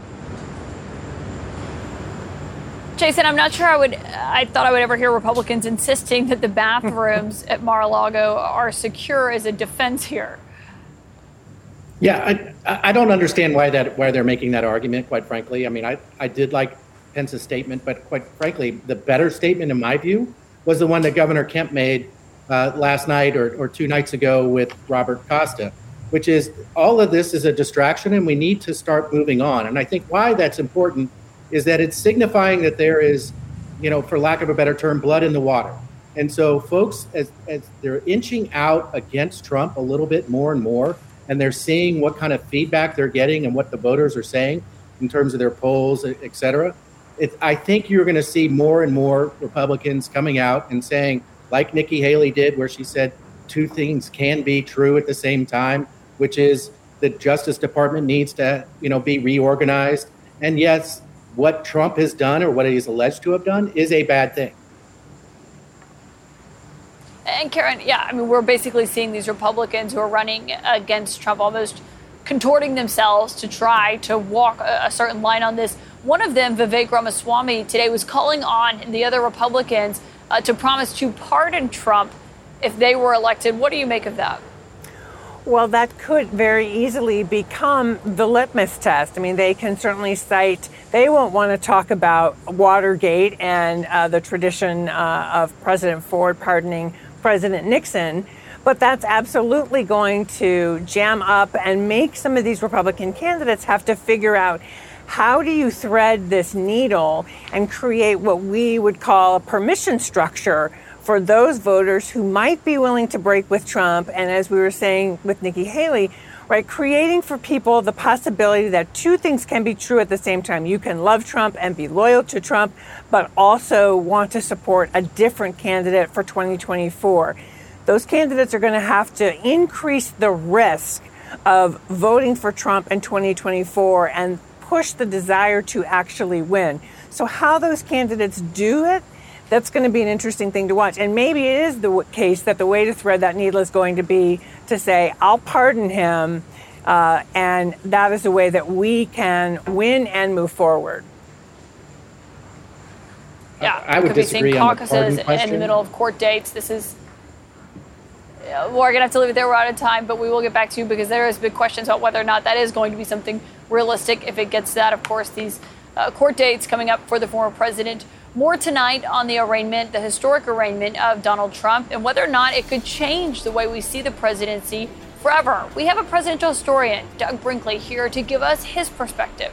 Jason, I'm not sure I would. I thought I would ever hear Republicans insisting that the bathrooms at Mar-a-Lago are secure as a defense here. Yeah, I, I don't understand why that why they're making that argument. Quite frankly, I mean, I, I did like Pence's statement, but quite frankly, the better statement in my view was the one that Governor Kemp made uh, last night or, or two nights ago with Robert Costa, which is all of this is a distraction, and we need to start moving on. And I think why that's important is that it's signifying that there is, you know, for lack of a better term, blood in the water. And so, folks, as, as they're inching out against Trump a little bit more and more, and they're seeing what kind of feedback they're getting and what the voters are saying in terms of their polls, et cetera, it, I think you're going to see more and more Republicans coming out and saying, like Nikki Haley did, where she said two things can be true at the same time, which is the Justice Department needs to, you know, be reorganized. And yes, what Trump has done or what he's alleged to have done is a bad thing. And Karen, yeah, I mean, we're basically seeing these Republicans who are running against Trump almost contorting themselves to try to walk a, certain line on this. One of them, Vivek Ramaswamy, today was calling on the other Republicans uh, to promise to pardon Trump if they were elected. What do you make of that? Well, that could very easily become the litmus test. I mean, they can certainly cite, they won't want to talk about Watergate and uh, the tradition uh, of President Ford pardoning President Nixon, but that's absolutely going to jam up and make some of these Republican candidates have to figure out how do you thread this needle and create what we would call a permission structure for those voters who might be willing to break with Trump, and as we were saying with Nikki Haley, right, creating for people the possibility that two things can be true at the same time. You can love Trump and be loyal to Trump, but also want to support a different candidate for 2024. Those candidates are going to have to increase the risk of voting for Trump in 2024 and push the desire to actually win. So, how those candidates do it that's going to be an interesting thing to watch. And maybe it is the case that the way to thread that needle is going to be to say, I'll pardon him. Uh, and that is a way that we can win and move forward. Yeah, I would could be disagree seeing on the caucuses pardon in the middle of court dates. This is. uh, We're going to have to leave it there. We're out of time, but we will get back to you because there is big questions about whether or not that is going to be something realistic. If it gets to that, of course, these uh, court dates coming up for the former president. More tonight on the arraignment, the historic arraignment of Donald Trump, and whether or not it could change the way we see the presidency forever. We have a presidential historian, Doug Brinkley, here to give us his perspective.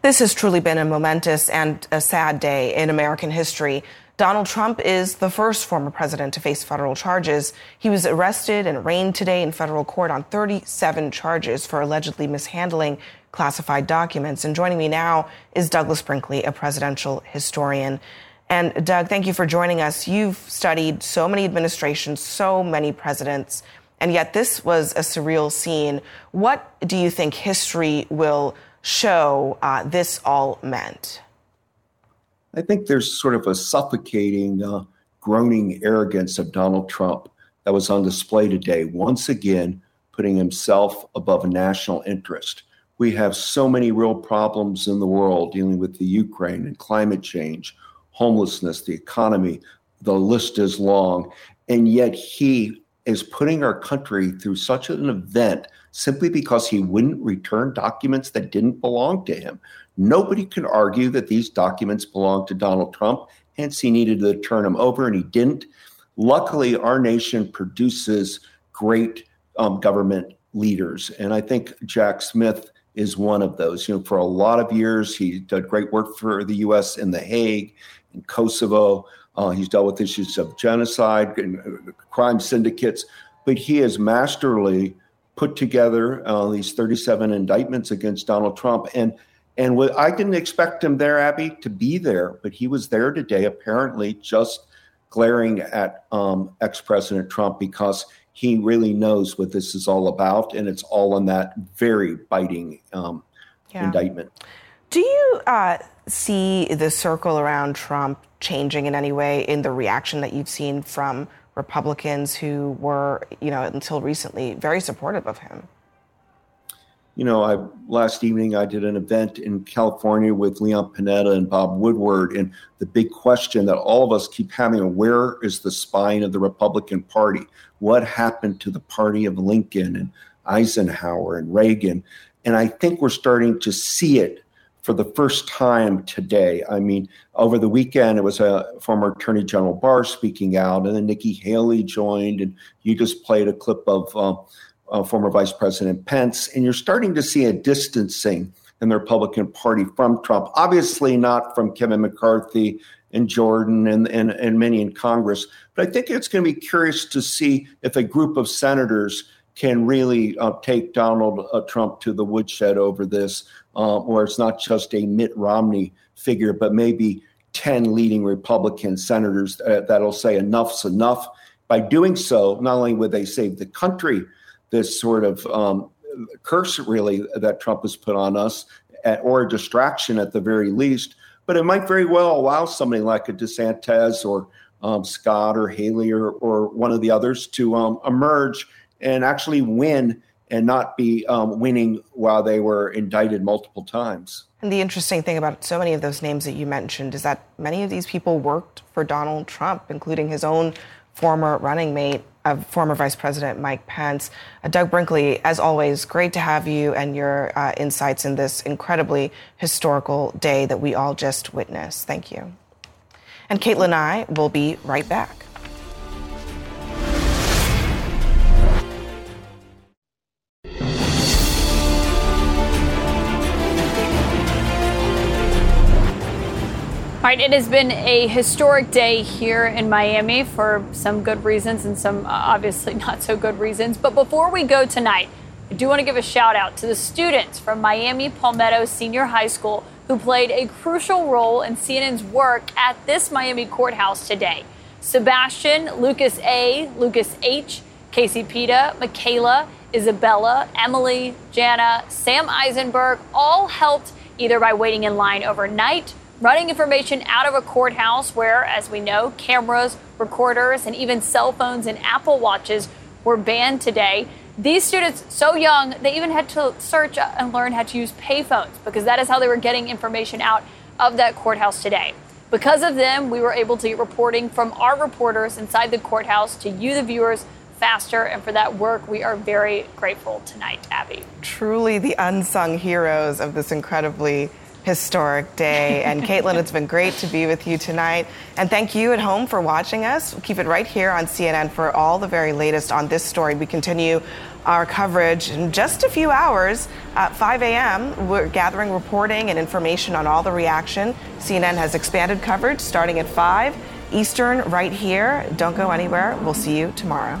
This has truly been a momentous and a sad day in American history. Donald Trump is the first former president to face federal charges. He was arrested and arraigned today in federal court on 37 charges for allegedly mishandling classified documents. And joining me now is Douglas Brinkley, a presidential historian. And Doug, thank you for joining us. You've studied so many administrations, so many presidents, and yet this was a surreal scene. What do you think history will show uh, this all meant? I think there's sort of a suffocating, uh, groaning arrogance of Donald Trump that was on display today, once again putting himself above national interest. We have so many real problems in the world dealing with the Ukraine and climate change, homelessness, the economy. The list is long. And yet he is putting our country through such an event simply because he wouldn't return documents that didn't belong to him. Nobody can argue that these documents belong to Donald Trump, hence, he needed to turn them over, and he didn't. Luckily, our nation produces great um, government leaders, and I think Jack Smith is one of those. You know, for a lot of years, he did great work for the U.S. in The Hague, in Kosovo. Uh, he's dealt with issues of genocide and uh, crime syndicates, but he has masterly put together uh, these 37 indictments against Donald Trump. And and what, I didn't expect him there, Abby, to be there, but he was there today, apparently just glaring at um, ex President Trump because he really knows what this is all about. And it's all in that very biting um, yeah. indictment. Do you uh, see the circle around Trump changing in any way in the reaction that you've seen from Republicans who were, you know, until recently very supportive of him? You know, I last evening I did an event in California with Leon Panetta and Bob Woodward, and the big question that all of us keep having: is Where is the spine of the Republican Party? What happened to the party of Lincoln and Eisenhower and Reagan? And I think we're starting to see it for the first time today. I mean, over the weekend, it was a former Attorney General Barr speaking out, and then Nikki Haley joined, and you just played a clip of uh, uh, former Vice President Pence, and you're starting to see a distancing in the Republican Party from Trump. Obviously, not from Kevin McCarthy and Jordan and, and, and many in Congress, but I think it's going to be curious to see if a group of senators can really uh, take Donald uh, Trump to the woodshed over this uh, where it's not just a Mitt Romney figure, but maybe 10 leading Republican senators that'll say enough's enough. By doing so, not only would they save the country this sort of um, curse, really, that Trump has put on us, at, or a distraction at the very least, but it might very well allow somebody like a DeSantis or um, Scott or Haley or, or one of the others to um, emerge and actually win and not be um, winning while they were indicted multiple times. And the interesting thing about so many of those names that you mentioned is that many of these people worked for Donald Trump, including his own former running mate, uh, former Vice President Mike Pence. Uh, Doug Brinkley, as always, great to have you and your uh, insights in this incredibly historical day that we all just witnessed. Thank you. And Kaitlan and I will be right back. Right, it has been a historic day here in Miami for some good reasons and some uh, obviously *laughs* not so good reasons. But before we go tonight, I do want to give a shout out to the students from Miami Palmetto Senior High School who played a crucial role in CNN's work at this Miami courthouse today. Sebastian, Lucas A, Lucas H, Casey Pita, Michaela, Isabella, Emily, Jana, Sam Eisenberg all helped either by waiting in line overnight running information out of a courthouse where, as we know, cameras, recorders, and even cell phones and Apple Watches were banned today. These students, so young, they even had to search and learn how to use payphones because that is how they were getting information out of that courthouse today. Because of them, we were able to get reporting from our reporters inside the courthouse to you, the viewers, faster. And for that work, we are very grateful tonight, Abby. Truly the unsung heroes of this incredibly historic day. And *laughs* Kaitlan, it's been great to be with you tonight. And thank you at home for watching us. Keep it right here on CNN for all the very latest on this story. We continue our coverage in just a few hours at 5 a.m. We're gathering reporting and information on all the reaction. CNN has expanded coverage starting at 5 Eastern right here. Don't go anywhere. We'll see you tomorrow.